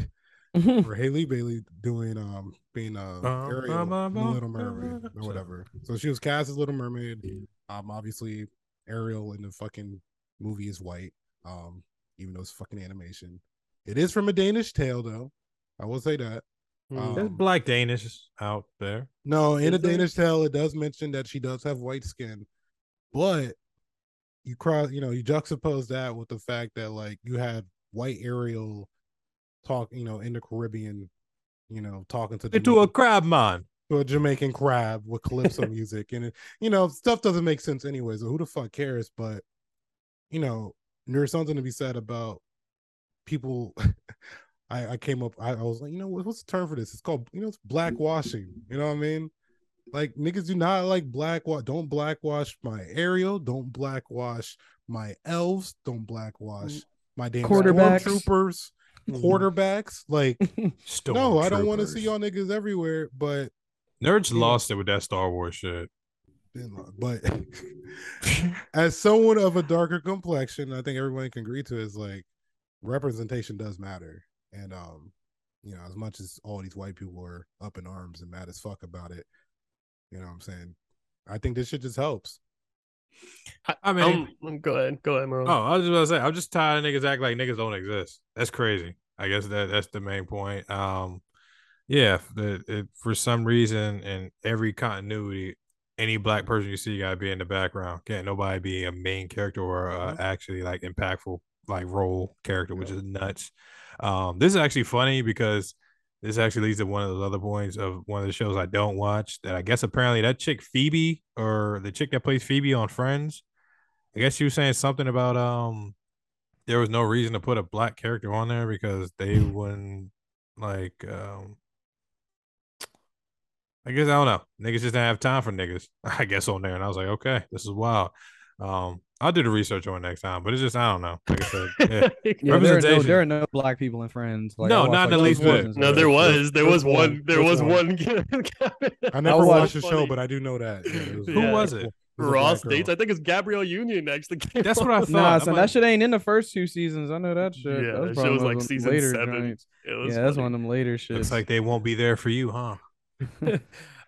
or Haley Bailey doing um being uh Bum, Ariel bum, in Little Mermaid or whatever. So she was cast as Little Mermaid. Um, obviously Ariel in the fucking movie is white. Um, even though it's fucking animation. It is from a Danish tale though. I will say that. Mm. There's Um, black Danish out there. No, in Is a there? Danish tale, it does mention that she does have white skin, but you cross, you know, you juxtapose that with the fact that like you had white Ariel talk, you know, in the Caribbean, you know, talking to Into a Jamaican- crab man. to a Jamaican crab with calypso music, and it, you know, stuff doesn't make sense anyways. So who the fuck cares? But you know, there's something to be said about people. I, I came up, I, I was like, you know, what, what's the term for this? It's called, you know, it's black mm-hmm. washing. You know what I mean? Like niggas do not like black wash. Don't black wash my Ariel. Don't black wash my elves. Don't black wash mm. my damn Quarterbacks. stormtroopers, mm-hmm. quarterbacks. Like, no, I don't want to see y'all niggas everywhere. But Nerds Yeah. lost it with that Star Wars shit. but as someone of a darker complexion, I think everyone can agree to is like representation does matter. And um, you know, as much as all these white people are up in arms and mad as fuck about it, you know what I'm saying? I think this shit just helps. I mean, Um, go ahead. Go ahead, Merle. Oh, I was just about to say, I'm just tired of niggas act like niggas don't exist. That's crazy. I guess that that's the main point. Um, yeah, the, it, for some reason, in every continuity, any black person you see gotta be in the background. Can't nobody be a main character or uh, actually like impactful like role character, which is nuts. Um, this is actually funny because this actually leads to one of those other points of one of the shows I don't watch. That I guess apparently that chick Phoebe or the chick that plays Phoebe on Friends. I guess she was saying something about um there was no reason to put a black character on there because they wouldn't like um I guess I don't know. Niggas just didn't have time for niggas, I guess, on there. And I was like, okay, this is wild. Um, I'll do the research on it next time, but it's just I don't know. Like I said, yeah. Yeah, there are no Representation. there are no black people in Friends. Like, No, watched, not in like, the least bit. no, there was. There was one? one. There was one? one. I never watched watched the show, but I do know that. Yeah, it was- Who was it? it was Ross dates. I think it's Gabrielle Union actually. came That's what. I thought. Nah, I'm like- that shit ain't in the first two seasons. I know that shit. Yeah, that was that was, like, of season later seven. joints. It was Yeah, that's one of them later shit. looks like they won't be there for you, huh?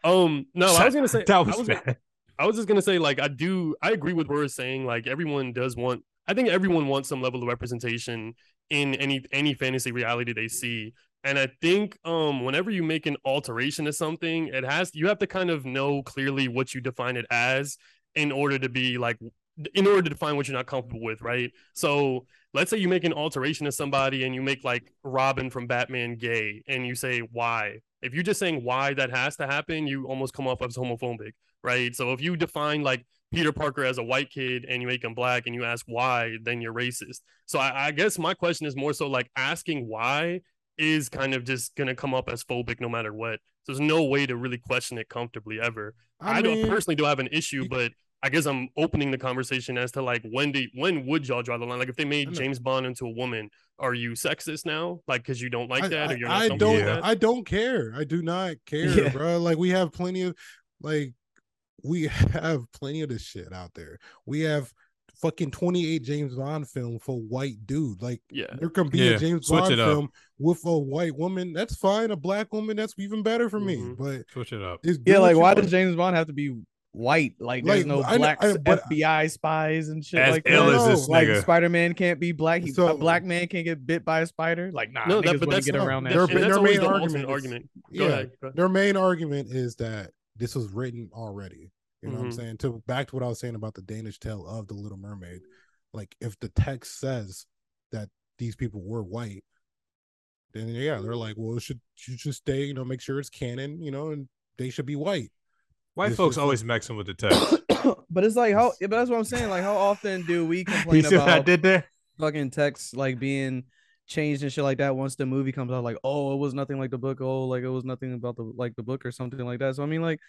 um, no, I was gonna say. that I was was, bad. I was just gonna say, like, I do, I agree with what we're saying. Like, everyone does want. I think everyone wants some level of representation in any any fantasy reality they see. And I think um whenever you make an alteration to something, it has you have to kind of know clearly what you define it as in order to be like in order to define what you're not comfortable with, right? So let's say you make an alteration to somebody and you make like Robin from Batman gay and you say why. If you're just saying why that has to happen, you almost come off as homophobic, right? So if you define like Peter Parker as a white kid and you make him black and you ask why, then you're racist. So I, I guess my question is more so like asking why is kind of just gonna come up as phobic no matter what. So there's no way to really question it comfortably ever. I, don't mean, personally don't have an issue, but I guess I'm opening the conversation as to like when do when would y'all draw the line? Like if they made James Bond into a woman, are you sexist now? Like because you don't like I, that, or I- you're not I don't with that? I don't care. I do not care, Yeah. bro. Like we have plenty of like we have plenty of this shit out there. We have fucking 28 James Bond film for white dude. Like yeah, there can be Yeah, a James switch Bond film with a white woman. That's fine. A black woman, that's even better for me. Mhm. But Switch it up. it's Yeah, like why want. does James Bond have to be white? Like there's Like, no I black I- but- FBI spies and shit As like ill that. as this like nigga. Spider Man can't be black. He, a black man can't get bit by a spider. Like nah, no, niggas that, but wanna that's get not- around that. that- Their- shit. their main the argument ultimate is- argument. Go yeah, ahead. their main argument is that this was written already. You know what I'm Mhm. saying? To back to what I was saying about the Danish tale of the Little Mermaid. Like if the text says that these people were white, then yeah, they're like, well, it should should just stay, you know, make sure it's canon, you know, and they should be white. White It's folks just always mixing with the text. but it's like how but that's what I'm saying. Like how often do we complain you see what I about did there? fucking text like being changed and shit like that once the movie comes out like oh it was nothing like the book oh like it was nothing about the like the book or something like that so i mean like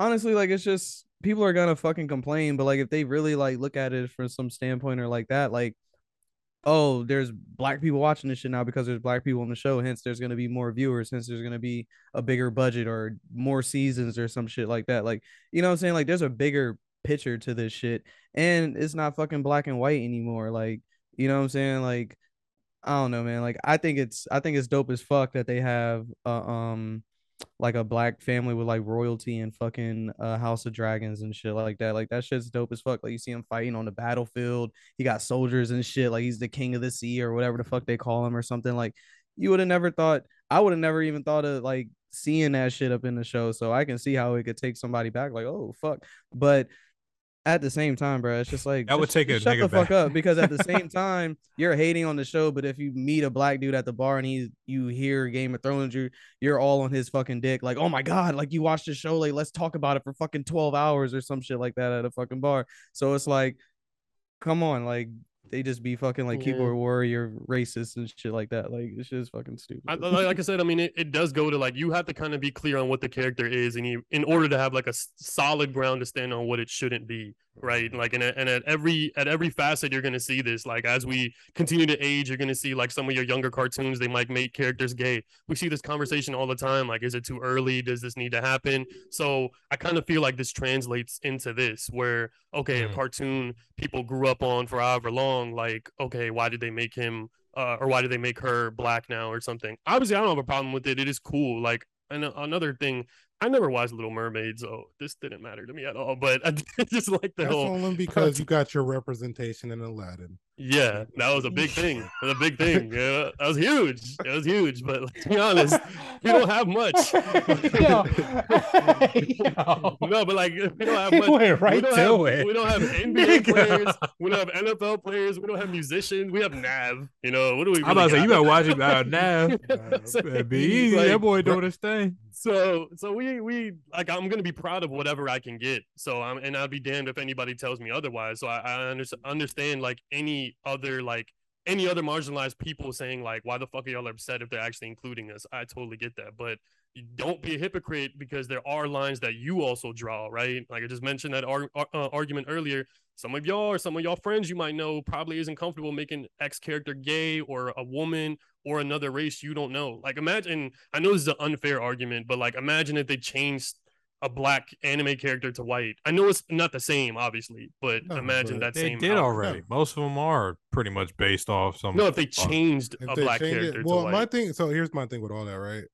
honestly like it's just people are gonna fucking complain but like if they really like look at it from some standpoint or like that like oh there's black people watching this shit now because there's black people on the show hence there's gonna be more viewers hence there's gonna be a bigger budget or more seasons or some shit like that like you know what i'm saying like there's a bigger picture to this shit and it's not fucking black and white anymore like you know what I'm saying? Like, I don't know, man. Like, I think it's I think it's dope as fuck that they have uh, um like a black family with like royalty and fucking uh House of Dragons and shit like that. Like that shit's dope as fuck. Like you see him fighting on the battlefield. He got soldiers and shit. Like he's the king of the sea or whatever the fuck they call him or something. Like you would have never thought. I would have never even thought of like seeing that shit up in the show. So I can see how it could take somebody back. Like oh fuck, but at the same time, bro, it's just like That would take a shut the fuck up because at the same time you're hating on the show, but if you meet a black dude at the bar and he's you hear Game of Thrones, you you're all on his fucking dick, like oh my god, like you watched the show, like let's talk about it for fucking twelve hours or some shit like that at a fucking bar. So it's like, come on, like they just be fucking like Yeah. keyboard warrior racist and shit like that. Like it's just fucking stupid. I, like, like I said, I mean, it, it does go to like you have to kind of be clear on what the character is, and you in order to have like a solid ground to stand on what it shouldn't be, right? Like, and at, and at every at every facet, you're gonna see this. Like, as we continue to age, you're gonna see like some of your younger cartoons, they might make characters gay. We see this conversation all the time. Like, is it too early? Does this need to happen? So I kind of feel like this translates into this, where okay, Mm. a cartoon people grew up on for however long. Like, okay, why did they make him? uh, or why do they make her black now or something? Obviously, I don't have a problem with it. It is cool. Like, and another thing, I never watched Little Mermaid, so this didn't matter to me at all. But I just like the That's whole, only because you got your representation in Aladdin. Yeah, that was a big thing. That was a big thing. Yeah, that was huge. It was huge. But let's be honest, we don't have much. Yo. Yo. no, but like we don't have much. we right don't to have, it. We don't have NBA players. We don't have NFL players. We don't have musicians. We have Nav. You know what do we? I'm about to say you got? better watch it out now. So, Be easy. like, that boy doing his thing. so so we we like I'm gonna be proud of whatever I can get. So I'm and I'd be damned if anybody tells me otherwise. So I, I under, understand like any other like any other marginalized people saying like why the fuck are y'all upset if they're actually including us? I totally get that, but don't be a hypocrite because there are lines that you also draw, right? Like I just mentioned that ar- ar- uh, argument earlier. Some of y'all or some of y'all friends you might know probably isn't comfortable making X character gay or a woman or another race you don't know. Like imagine, I know this is an unfair argument, but like imagine if they changed a black anime character to white. I know it's not the same, obviously, but No, imagine but that They same. did outcome. already. Most of them are pretty much based off some. No, if they fuck. changed If a they black change it- character well, to my white. thing. So here's my thing with all that, right?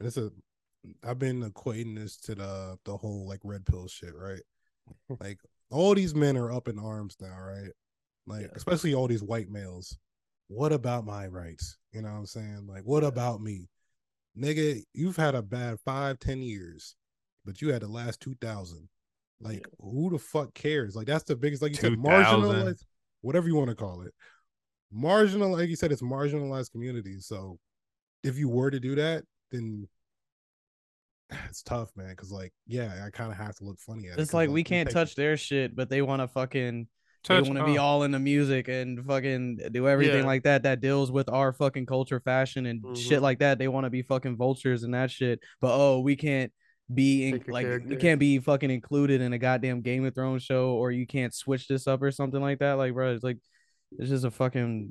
This is I've been equating this to the the whole like red pill shit, right? like all these men are up in arms now, right? Like Yeah. especially all these white males. What about my rights? You know what I'm saying? Like, what about me? Nigga, you've had a bad five, ten years, but you had the last two thousand. Like, who the fuck cares? Like, that's the biggest, like you said, 2000. marginalized, whatever you want to call it. Marginal, like you said, it's marginalized communities. So if you were to do that, then it's tough, man. Because like, yeah, I kind of have to look funny at it. It's 'cause, like we can't take- touch their shit, but they want to fucking Touch they want to be all in the music and fucking do everything Yeah. like that that deals with our fucking culture, fashion, and shit Mhm. like that. They want to be fucking vultures and that shit. But oh, we can't be in, like you can't be fucking included in a goddamn Game of Thrones show or you can't switch this up or something like that. Like, bro, it's like it's just a fucking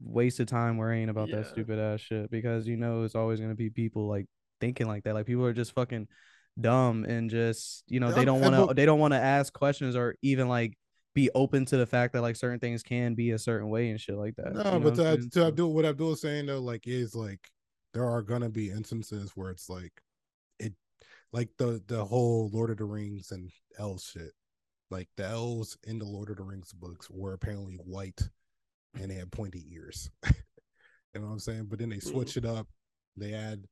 waste of time worrying about that stupid ass shit because you know it's always gonna be people like thinking like that. Like people are just fucking dumb and just you know they don't want to they don't want to ask questions or even like be open to the fact that like certain things can be a certain way and shit like that. No, you know but to, to Abdul, what Abdul is saying though, like, is like there are gonna be instances where it's like like the the whole Lord of the Rings and elves shit. Like the elves in the Lord of the Rings books were apparently white, and they had pointy ears. you know what I'm saying? But then they mm-hmm. switch it up. They add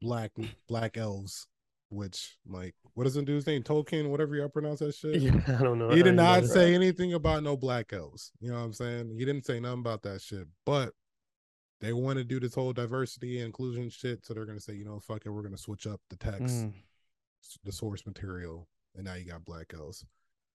black black elves, which like what is the dude's name? Tolkien, whatever y'all pronounce that shit. Yeah, I don't know. He did not say anything about no black elves. You know what I'm saying? He didn't say nothing about that shit. But they want to do this whole diversity and inclusion shit, so they're gonna say, you know, fuck it, we're gonna switch up the text, Mm. the source material, and now you got black elves.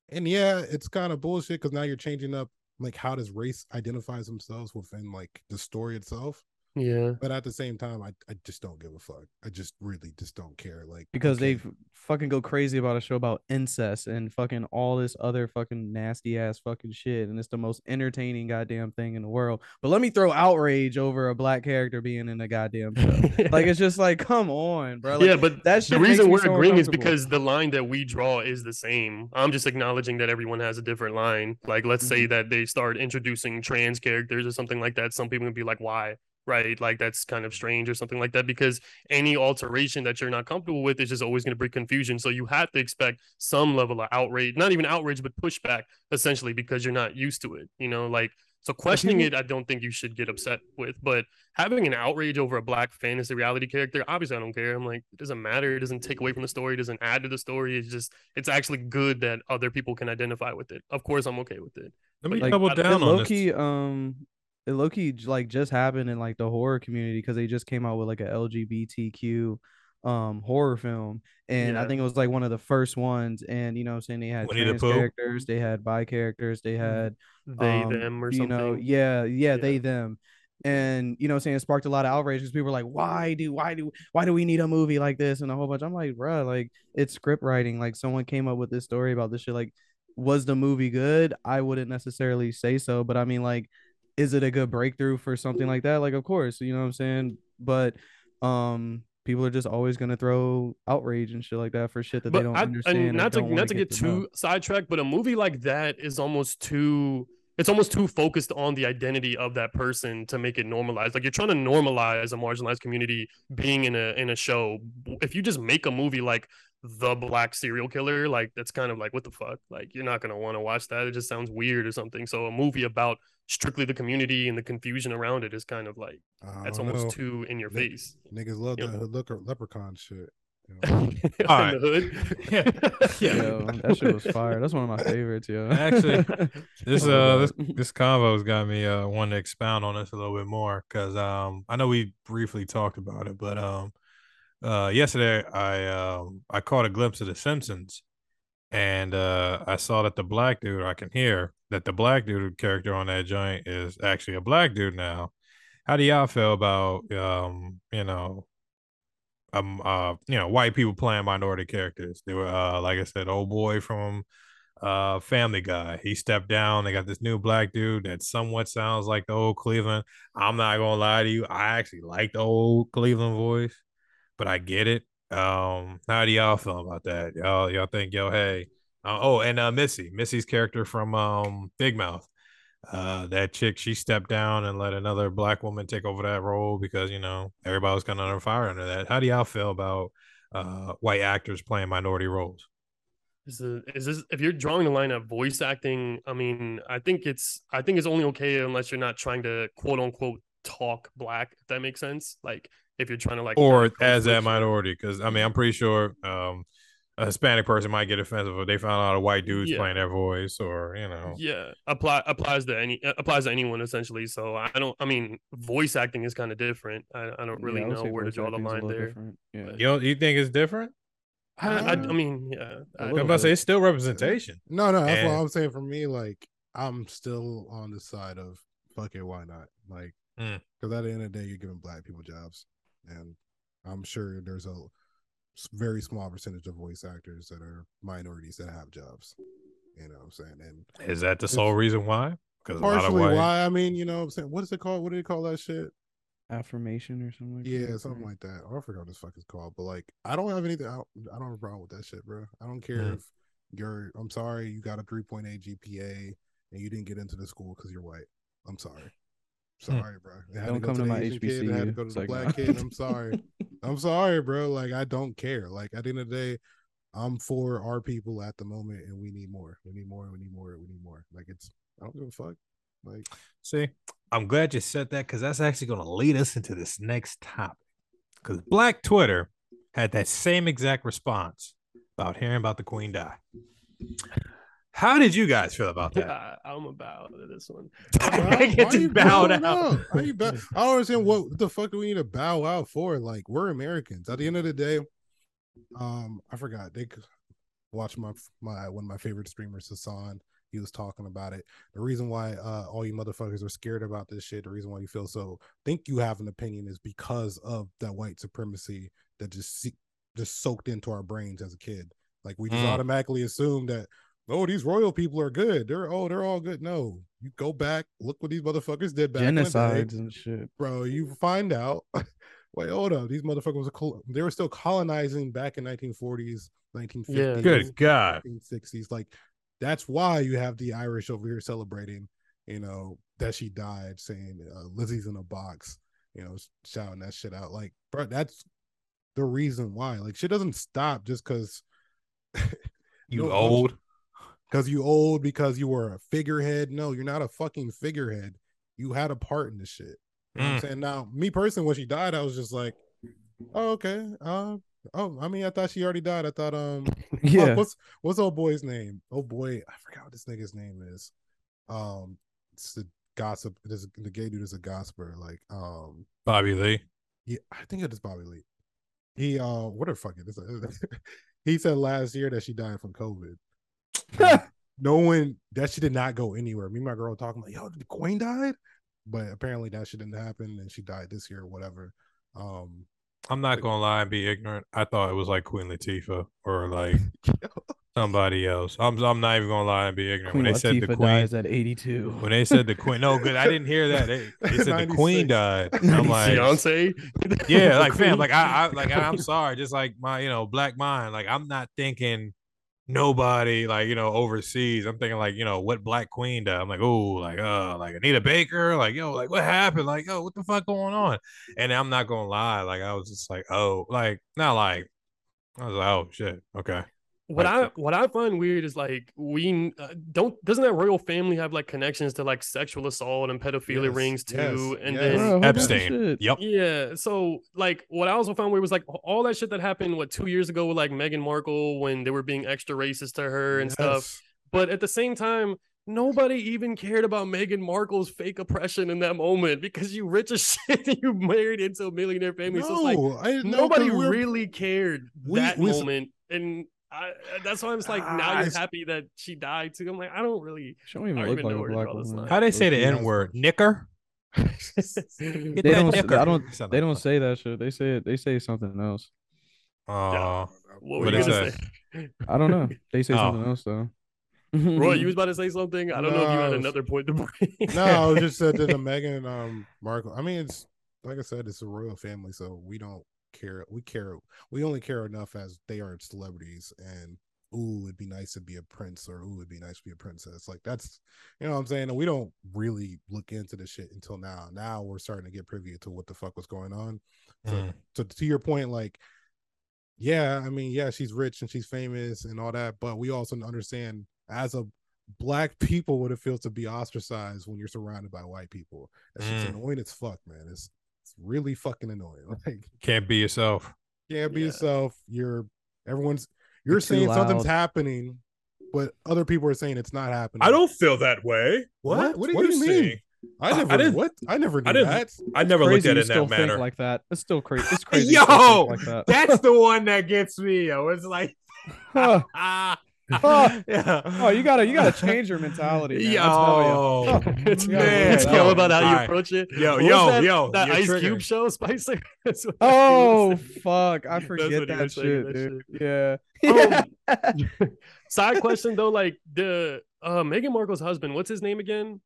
And yeah, it's kind of bullshit because now you're changing up like how does race identifies themselves within like the story itself. Yeah. But at the same time, I, I just don't give a fuck. I just really just don't care. Like because okay, they fucking go crazy about a show about incest and fucking all this other fucking nasty ass fucking shit and it's the most entertaining goddamn thing in the world but let me throw outrage over a black character being in a goddamn show like it's just like come on bro like, yeah, but that's the reason we're so agreeing is because the line that we draw is the same. I'm just acknowledging that everyone has a different line. Like, let's Mm-hmm. say that they start introducing trans characters or something like that. Some people would be like, why? Right? Like, that's kind of strange or something like that because any alteration that you're not comfortable with is just always going to bring confusion. So you have to expect some level of outrage, not even outrage, but pushback essentially because you're not used to it. You know, like, so questioning it, I don't think you should get upset with, but having an outrage over a black fantasy reality character, obviously I don't care. I'm like, it doesn't matter. It doesn't take away from the story. It doesn't add to the story. It's just, it's actually good that other people can identify with it. Of course, I'm okay with it. Let me Like, double down on low this. um, it low key like just happened in like the horror community because they just came out with like a LGBTQ um horror film and I think it was like one of the first ones and you know I'm saying they had Winnie trans Pooh? characters they had bi characters they had They, um, them, or you something. know yeah, yeah Yeah. they them and you know I'm saying it sparked a lot of outrage because people were like why do why do why do we need a movie like this and a whole bunch I'm like bruh like it's script writing like someone came up with this story about this shit like was the movie good I wouldn't necessarily say so but I mean like is it a good breakthrough for something like that like of course you know what I'm saying but um people are just always gonna throw outrage and shit like that for shit that they but don't I, understand and not to not to get, to know. too sidetracked, but a movie like that is almost too it's almost too focused on the identity of that person to make it normalized. Like you're trying to normalize a marginalized community being in a in a show. If you just make a movie like the black serial killer, like that's kind of like what the fuck? Like you're not gonna want to watch that. It just sounds weird or something. So a movie about strictly the community and the confusion around it is kind of like that's almost know. too in your Nick- face. Niggas love Yep. the hood leper- leprechaun shit. you in know? Alright. the hood. Yeah. Yeah. Yo, that shit was fire. That's one of my favorites, yo. Actually, This uh this, this convo's got me uh wanting to expound on this a little bit more because um I know we briefly talked about it, but um uh yesterday I um I caught a glimpse of the Simpsons and uh I saw that the black dude I can hear that the black dude character on that joint is actually a black dude now. How do y'all feel about um you know um uh you know white people playing minority characters? They were uh like I said, old boy from uh family guy he stepped down they got this new black dude that somewhat sounds like the old cleveland i'm not gonna lie to you i actually like the old cleveland voice but i get it um how do y'all feel about that y'all y'all think yo hey uh, oh and uh missy missy's character from um big mouth uh that chick she stepped down and let another black woman take over that role because you know everybody was kind of under fire under that how do y'all feel about uh white actors playing minority roles Is, the, is this if you're drawing the line of voice acting? I mean, I think it's I think it's only okay unless you're not trying to quote unquote talk black. If that makes sense. Like if you're trying to like or as that minority because i mean i'm pretty sure um a hispanic person might get offensive if they found out a white dude's Yeah. playing their voice or you know Yeah, apply applies to any uh, applies to anyone essentially. So I don't. I mean, voice acting is kind of different. I, I don't really Yeah, I know where to draw the line there. different. Yeah. you know, you think it's different I, I, I Uh, mean, yeah. I, am little about to say it's still representation No, no, that's And- what I'm saying. For me, like I'm still on the side of fuck it, why not? Like, Mm. because at the end of the day, you're giving black people jobs, and I'm sure there's a very small percentage of voice actors that are minorities that have jobs. You know what I'm saying? And Is that the sole reason why? Because a lot of partially white. why I mean, you know what I'm saying? What is it called? What do they call that shit? Affirmation or something. Like Yeah, that. something like that. I forgot what this fuck is called, but like I don't have anything. I don't, I don't have a problem with that shit, bro. I don't care Mm. if you're. I'm sorry, you got a 3.8 GPA and you didn't get into the school because you're white. I'm sorry. Hmm. Sorry, bro. It had Don't go come to the my Asian kid, it had to go to It's the like, black nah. kid. I'm sorry. I'm sorry, bro. Like I don't care. Like at the end of the day, I'm for our people at the moment, and we need more. We need more. We need more. We need more. Like it's. I don't give a fuck. Like See, I'm glad you said that because that's actually going to lead us into this next topic. Because Black Twitter had that same exact response about hearing about the Queen die. How did you guys feel about that? Yeah, I'm about this one. I get to you bow out. out? Why you bow- I don't understand what the fuck do we need to bow out for? Like we're Americans. At the end of the day, um, I forgot they c- watch my my one of my favorite streamers, Hasan. He was talking about it. The reason why uh all you motherfuckers are scared about this shit, the reason why you feel so think you have an opinion is because of that white supremacy that just se- just soaked into our brains as a kid. Like we just Mm. automatically assume that oh these royal people are good. They're oh they're all good. No, you go back, look what these motherfuckers did back in Genocides and shit. bro. You find out. Wait, hold up. These motherfuckers were col- they were still colonizing back in 1940s, 1950s, Yeah. Good God. 1960s. Like that's why you have the Irish over here celebrating, you know, that she died, saying uh, Lizzie's in a box, you know, shouting that shit out. Like, bro, that's the reason why. Like, shit doesn't stop just because You No, old. Because you old because you were a figurehead. No, you're not a fucking figurehead. You had a part in this shit. You know I'm Mm. saying? Now, me personally, when she died, I was just like, oh, okay. Uh, oh, I mean, I thought she already died. I thought, um, oh, Yeah. what's what's old boy's name? Oh boy, I forgot what this nigga's name is. Um, it's the gossip. It is the gay dude is a gossiper. Like, um, Bobby Lee. yeah, I think it is Bobby Lee. He uh, what the fuck is he said last year that she died from COVID. no one that shit did not go anywhere. Me and my girl were talking like, yo, the queen died, but apparently that shit didn't happen, and she died this year or whatever. Um, I'm not gonna lie and be ignorant. I thought it was like Queen Latifah or like somebody else. I'm I'm not even gonna lie and be ignorant. Queen when they said the queen, dies at 82. when they said the queen, no, good. I didn't hear that. They, they said the queen died. I'm like, Beyonce. yeah, like fam, like I, I like I'm sorry, just like my you know black mind. Like I'm not thinking nobody like you know overseas. I'm thinking like you know what Black Queen died. I'm like oh like uh like Anita Baker. Like yo like what happened? Like yo what the fuck going on? And I'm not gonna lie, like I was just like oh like not like I was like oh shit okay. What I what I find weird is like we uh, don't doesn't that royal family have like connections to like sexual assault and pedophilia Yes, rings too? yes, and yes. then Bro, who Epstein. shit? Yep. yeah, so like what I also found weird was like all that shit that happened what two years ago with like Meghan Markle when they were being extra racist to her and stuff. But at the same time, nobody even cared about Meghan Markle's fake oppression in that moment because you rich as shit and you married into a millionaire family. so it's like No, I didn't know, 'cause nobody we're- really cared we- that we- moment and I, that's why I'm just like now Ah, you're happy that she died too. I'm like I don't really. She don't even don't look even like know a where to black draw this woman. line. How they say the N word? Knicker. They don't. knicker. I don't. They don't say that shit. They say it. They say something else. Uh, What What were is you gonna that? say? I don't know. They say Oh. something else though. Roy, you was about to say something. I don't know if you had was- another point to bring. no, I was just said to the Meghan um Markle. I mean, it's like I said, it's a royal family, so we don't care. We care. We only care enough as they are celebrities, and ooh, it'd be nice to be a prince, or ooh, it'd be nice to be a princess. Like that's, you know, what I'm saying. And we don't really look into the shit until now. Now we're starting to get privy to what the fuck was going on. So, Mm. so to your point, like, yeah, I mean, yeah, she's rich and she's famous and all that, but we also understand as a black people what it feels to be ostracized when you're surrounded by white people. That's just Mm. annoying as fuck, man. It's really fucking annoying. Like, can't be yourself. can't be Yeah. yourself. You're everyone's you're, You're saying something's happening, but other people are saying it's not happening. I don't feel that way. What? What do you mean? saying? I I- never I didn't- what? I never knew I didn't- that. I never looked at it in still that think manner. like that. It's still crazy. It's crazy. Yo, like that. That's the one that gets me. Yo, it's like, Huh. Fuck. yeah. Oh, you gotta you gotta change your mentality. Man. I tell. Yo, it's, man. it's all about how you Alright. approach it. Yo, What yo, that, yo, that Ice triggering. Cube show, Spicer. That's what he Oh fuck! I forget that was saying, shit, that dude. Yeah. Um, Side question though, like the uh Meghan Markle's husband, what's his name again?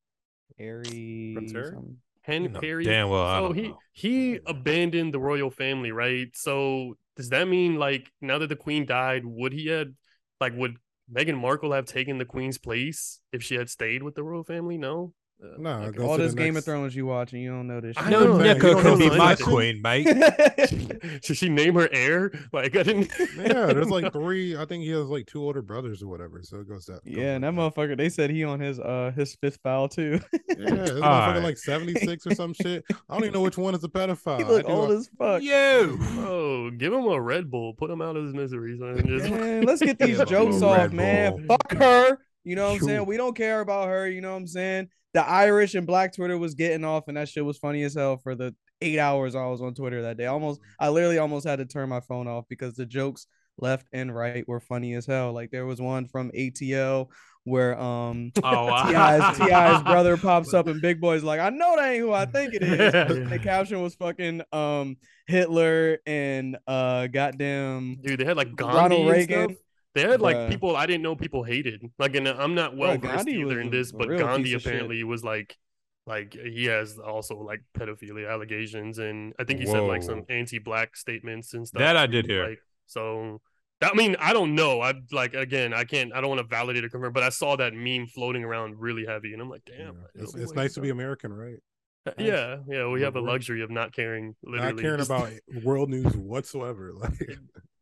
Harry. Prince Harry? something. Hen You know damn well. I so don't he know. he abandoned the royal family, right? So does that mean like now that the queen died, would he had like would Meghan Markle have taken the queen's place if she had stayed with the royal family? No. Uh, No, okay. it All this Game of Thrones you watching, you don't know this. Shit. I shit. know, No, Nika could be my queen, mate. Should she name her heir? Like I didn't. Yeah, there's like three. I think he has like two older brothers or whatever. So it goes that. Yeah, and that like motherfucker. They said he on his uh his fifth foul too. Yeah, this motherfucker Alright. like 76 or some shit. I don't even know which one is a pedophile. he look do- old as fuck. You. Oh, give him a Red Bull. Put him out of his misery, son. Just- Man, let's get these jokes off, Red man. Bull. Fuck her. You know what I'm saying? We don't care about her. You know what I'm saying? The Irish and Black Twitter was getting off, and that shit was funny as hell for the eight hours I was on Twitter that day. Almost, I literally almost had to turn my phone off because the jokes left and right were funny as hell. Like there was one from ATL where um Oh, Ti's Ti's brother pops up and Big Boy's like, I know that ain't who I think it is. The caption was fucking um Hitler and uh goddamn Dude, they had like Gandhi Ronald Reagan. They had like Bruh. people I didn't know people hated. Like, and I'm not well versed Gandhi either in this, but Gandhi apparently was like, like he has also like pedophilia allegations, and I think he said like some anti-black statements and stuff. That I did hear. Like, so that I mean, I don't know. I like again, I can't. I don't want to validate or confirm, but I saw that meme floating around really heavy, and I'm like, Yeah, damn. It's, it's nice to be? American, right? Uh, yeah, yeah. We have a luxury of not caring. Literally, Not caring about world news whatsoever. Like,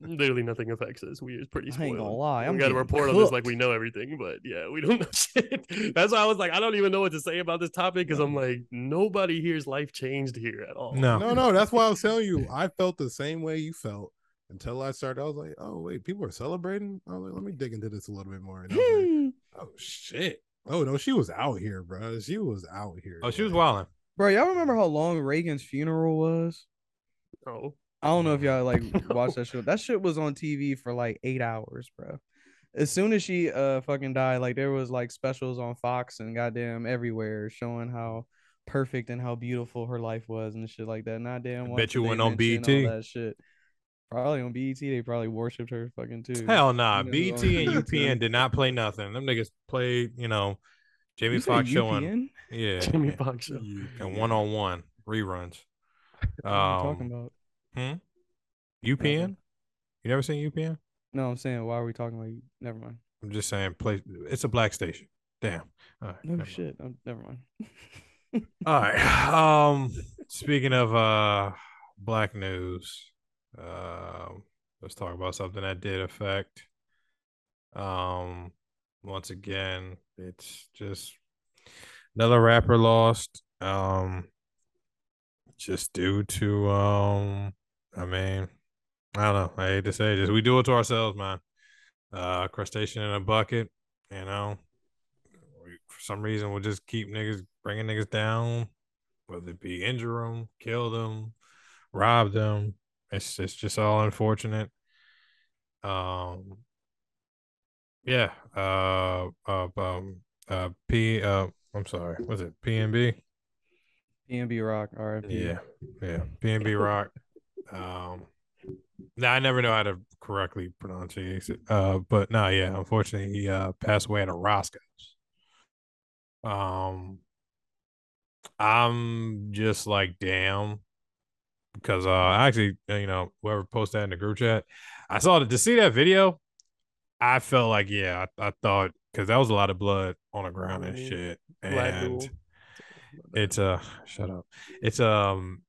literally nothing affects us. We are pretty spoiled. I spoiled. ain't gonna lie. I'm we got to getting report on this like we know everything, but yeah, we don't know shit. That's why I was like, I don't even know what to say about this topic because I'm like, nobody here's life changed here at all. No. no, no, that's why I was telling you. I felt the same way you felt until I started. I was like, oh wait, people are celebrating. I was like, let me dig into this a little bit more. And like, oh shit. Oh no, she was out here, bro. She was out here. Oh, she was like- wilding. Bro, y'all remember how long Reagan's funeral was? Oh, I don't know if y'all like watched that show. That shit was on TV for like eight hours, bro. As soon as she uh fucking died, like there was like specials on Fox and goddamn everywhere showing how perfect and how beautiful her life was and shit like that. Not damn. once Bet you went on mention BET. That shit. Probably on BET, they probably worshipped her fucking too. Hell nah. You know, BT and um, UPN did not play nothing. Them niggas played, you know, Jamie You say Foxx showing. UPN? Yeah. Jamie Foxx show. And one on one reruns. What are you talking Um, about? Hmm? UPN? You never seen UPN? No, I'm saying why are we talking about you? Never mind. I'm just saying, play. It's a black station. Damn. All right. No never mind. shit. Never mind. All right. Um, speaking of uh black news, um, let's talk about something that did affect. Um, once again, it's just another rapper lost. Um, just due to um, I mean, I don't know. I hate to say this, we do it to ourselves, man. Uh, crustacean in a bucket, you know. We, for some reason, we'll just keep niggas bringing niggas down, whether it be injure them, kill them, rob them. It's it's just all unfortunate. Um, yeah. Uh, uh, um, uh, P. Uh, I'm sorry. Was it PNB? PNB Rock. All right. Yeah, yeah. PNB Rock. Um, now I never know how to correctly pronounce it. Uh, but no, yeah. Unfortunately, he uh passed away at a Roscoe's. Um, I'm just like, damn, because uh, actually, you know, whoever posted that in the group chat, I saw it to see that video. I felt like, yeah, I, I thought because that was a lot of blood on the ground and Mhm. shit, and it's uh shut up. It's um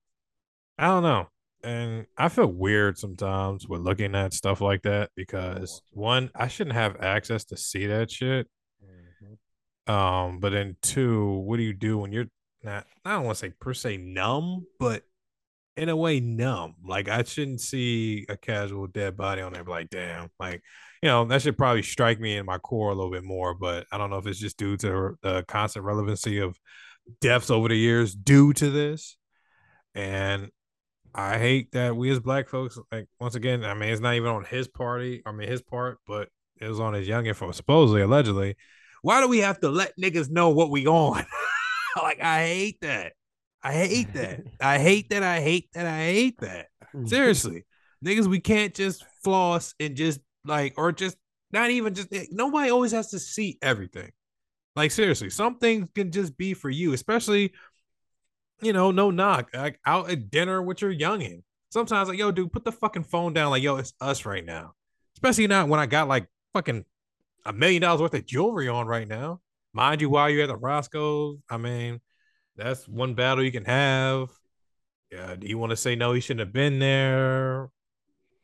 I don't know. And I feel weird sometimes with looking at stuff like that because one, I shouldn't have access to see that shit. Um, but then two, what do you do when you're not I don't want to say per se numb, but in a way numb. Like I shouldn't see a casual dead body on there be like, damn, like you know, that should probably strike me in my core a little bit more, but I don't know if it's just due to the constant relevancy of deaths over the years due to this. And I hate that we as black folks, like once again, I mean, it's not even on his party, I mean his part, but it was on his young info, supposedly, allegedly. Why do we have to let niggas know what we on? like, I hate that. I hate that. I hate that. I hate that. I hate that. Seriously, niggas, we can't just floss and just like, or just not even just. eh, Nobody always has to see everything. Like seriously, some things can just be for you, especially, you know, no knock, like out at dinner with your youngin. Sometimes like, yo, dude, put the fucking phone down. Like, yo, it's us right now. Especially not when I got like fucking a million dollars worth of jewelry on right now. Mind you, while you're at the Roscoe's, I mean, that's one battle you can have. Yeah, do you want to say no? He shouldn't have been there.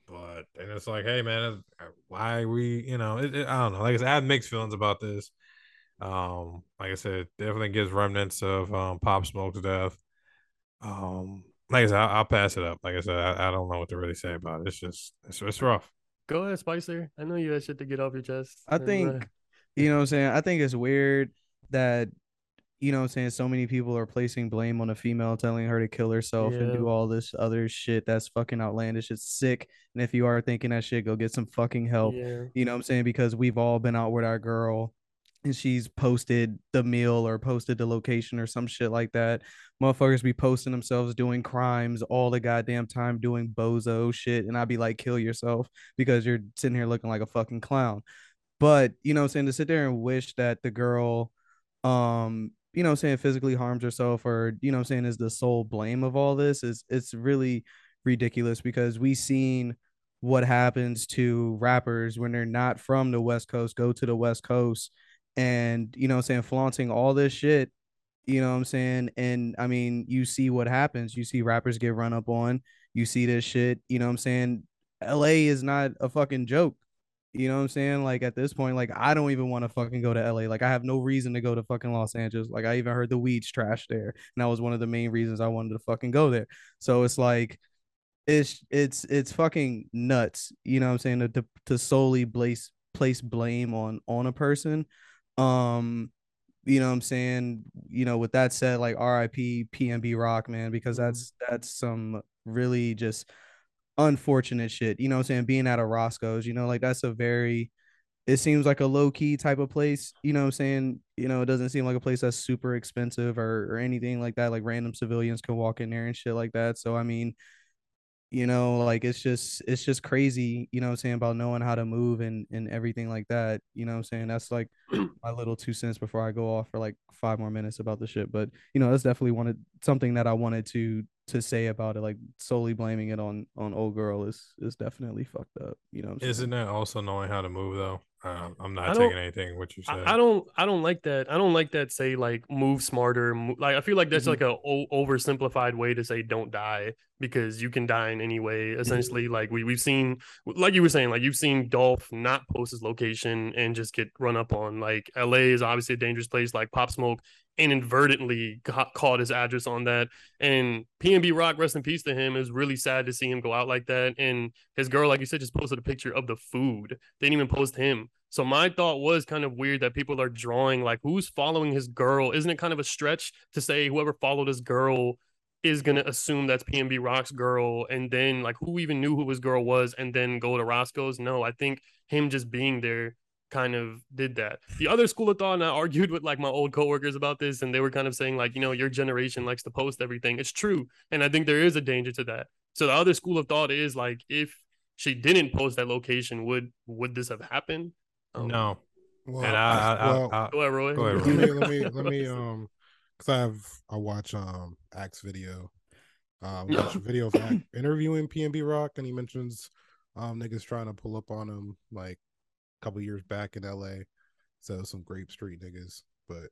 But then it's like, hey man, uh, why we? You know, it, it- I don't know. Like I said, I have mixed feelings about this. Um, like I said, definitely gives remnants of um Pop Smoke's death. Um, like I said, I'll, I'll pass it up. Like I said, I, I don't know what to really say about it. It's just it's, it's rough. Go ahead, Spicer. I know you had shit to get off your chest. I And, uh, think, you know what I'm saying? I think it's weird that, you know what I'm saying, so many people are placing blame on a female, telling her to kill herself and do all this other shit that's fucking outlandish. It's sick. And if you are thinking that shit, go get some fucking help. yeah. You know what I'm saying? Because we've all been out with our girl and she's posted the meal or posted the location or some shit like that. Motherfuckers be posting themselves doing crimes all the goddamn time, doing bozo shit. And I'd be like, kill yourself because you're sitting here looking like a fucking clown. But, you know I'm saying? To sit there and wish that the girl, um, you know I'm saying, physically harms herself or, you know I'm saying, is the sole blame of all this is it's really ridiculous because we seen what happens to rappers when they're not from the West Coast, go to the West Coast and you know I'm saying, flaunting all this shit, you know what I'm saying? And I mean, you see what happens. You see rappers get run up on, you see this shit, you know what I'm saying? LA is not a fucking joke. You know what I'm saying? Like at this point, like I don't even want to fucking go to LA. Like I have no reason to go to fucking Los Angeles. Like I even heard the weed's trash there. And that was one of the main reasons I wanted to fucking go there. So it's like it's it's it's fucking nuts. You know what I'm saying? To to, to solely place place blame on on a person. Um you know what I'm saying? You know, with that said, like RIP PNB Rock, man, because that's that's some really just unfortunate shit. You know what I'm saying? Being at a Roscoe's, you know, like that's a very it seems like a low key type of place. You know what I'm saying? You know, it doesn't seem like a place that's super expensive or or anything like that. Like random civilians can walk in there and shit like that. So I mean, you know, like it's just it's just crazy, you know what I'm saying, about knowing how to move and and everything like that. You know what I'm saying? That's like my little two cents before I go off for like five more minutes about the shit. But you know, that's definitely wanted something that I wanted to to say about it. Like solely blaming it on on old girl is is definitely fucked up. You know what I'm? Isn't that also knowing how to move though? Um, I'm not taking anything what you said. I, I don't I don't like that. I don't like that say like move smarter. mo- Like I feel like that's Mhm. like a o- oversimplified way to say don't die because you can die in any way. Essentially, like we we've seen like you were saying, like you've seen Dolph not post his location and just get run up on. Like LA is obviously a dangerous place. Like Pop Smoke inadvertently got, caught his address on that. And PNB Rock, rest in peace to him. It was really sad to see him go out like that. And his girl, like you said, just posted a picture of the food. They didn't even post him. So my thought was kind of weird that people are drawing like who's following his girl. Isn't it kind of a stretch to say whoever followed his girl is gonna assume that's PNB Rock's girl, and then like who even knew who his girl was, and then go to Roscoe's? No, I think him just being there kind of did that. The other school of thought, and I argued with like my old coworkers about this, and they were kind of saying like, you know, your generation likes to post everything. It's true, and I think there is a danger to that. So the other school of thought is like, if she didn't post that location, would would this have happened? Um, no. Well, And I, I, well, I, I, Go ahead, Roy. Go ahead, let Roy. me let me let me um because I have I watch um Axe video, um watch a video of Axe interviewing PNB Rock and he mentions um niggas trying to pull up on him like a couple years back in LA, so some Grape Street niggas, but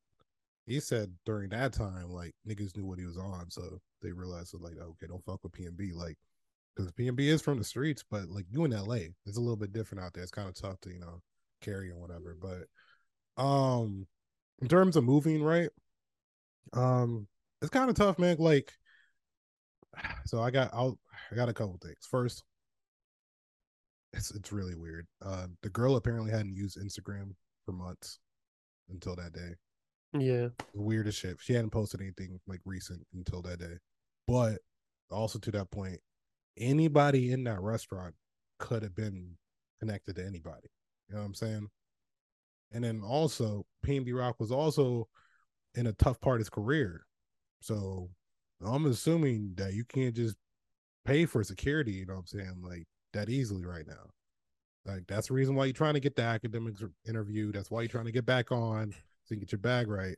he said during that time like niggas knew what he was on, so they realized like okay don't fuck with PNB like because PNB is from the streets, but like you in LA, it's a little bit different out there. It's kind of tough to you know carry and whatever, but um in terms of moving right um it's kind of tough man like so i got i'll i got a couple things first it's it's really weird uh the girl apparently hadn't used instagram for months until that day Yeah. weirdest shit she hadn't posted anything like recent until that day but also to that point anybody in that restaurant could have been connected to anybody You know what I'm saying? And then also, PNB Rock was also in a tough part of his career. So I'm assuming that you can't just pay for security, you know what I'm saying, like that easily right now. Like that's the reason why you're trying to get the Akademiks interview. That's why you're trying to get back on so you get your bag right.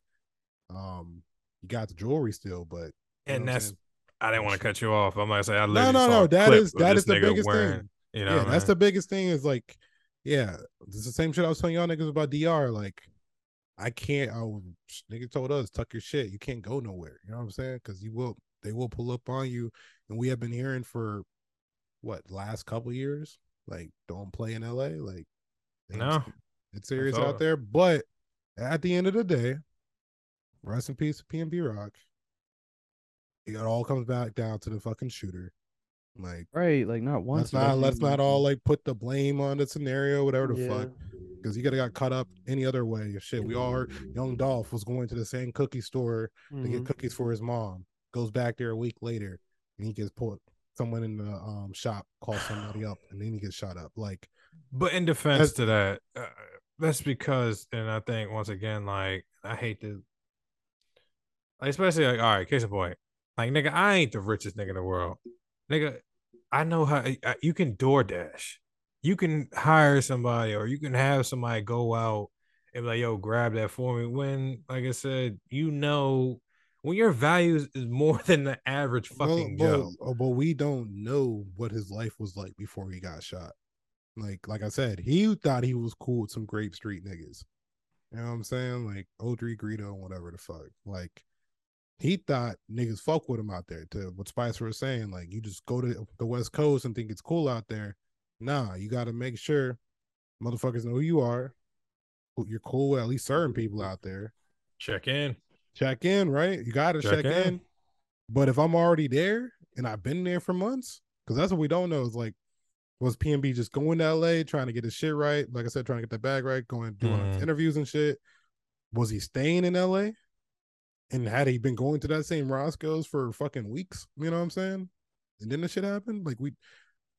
Um, you got the jewelry still, but And know what I'm that's? I didn't want to cut you off. I'm gonna say I no, no, no. That is that is the biggest wearing, thing. You know, yeah, that's the biggest thing. Is like, yeah, it's the same shit I was telling y'all niggas about DR. Like, I can't. I was, nigga told us tuck your shit. You can't go nowhere. You know what I'm saying? Because you will, they will pull up on you. And we have been hearing for what last couple years, like don't play in LA. Like, it's- No. it's serious out there. But at the end of the day, rest in peace to PNB Rock. It all comes back down to the fucking shooter. Like, Right, like not once. let's not let's not all like put the blame on the scenario, whatever the fuck. Because he could have got caught up any other way. Shit, we all heard young Dolph was going to the same cookie store to Mm-hmm. get cookies for his mom. Goes back there a week later, and he gets put. Someone in the um shop calls somebody up, and then he gets shot up. Like, But in defense to that, uh, that's because, and I think once again, like I hate to, like, especially like, all right, case in point, like nigga, I ain't the richest nigga in the world, nigga. I know how I, you can DoorDash, you can hire somebody, or you can have somebody go out and be like, yo, grab that for me. When, like I said, you know, when your values is more than the average well, fucking but, Joe. oh, but we don't know what his life was like before he got shot. Like, like I said, he thought he was cool with some Grape Street niggas. You know what I'm saying? Like 03 Greedo and whatever the fuck. Like he thought niggas fuck with him out there. To what Spicer was saying, like you just go to the West Coast and think it's cool out there. Nah, you got to make sure motherfuckers know who you are. who You're cool with at least certain people out there. Check in. Check in, right? You got to Check check, in. in. But if I'm already there and I've been there for months, because that's what we don't know is like, was PNB just going to LA trying to get his shit right? Like I said, trying to get that bag right, going doing Mhm. interviews and shit. Was he staying in LA? And had he been going to that same Roscoe's for fucking weeks? You know what I'm saying? And then the shit happened. Like we,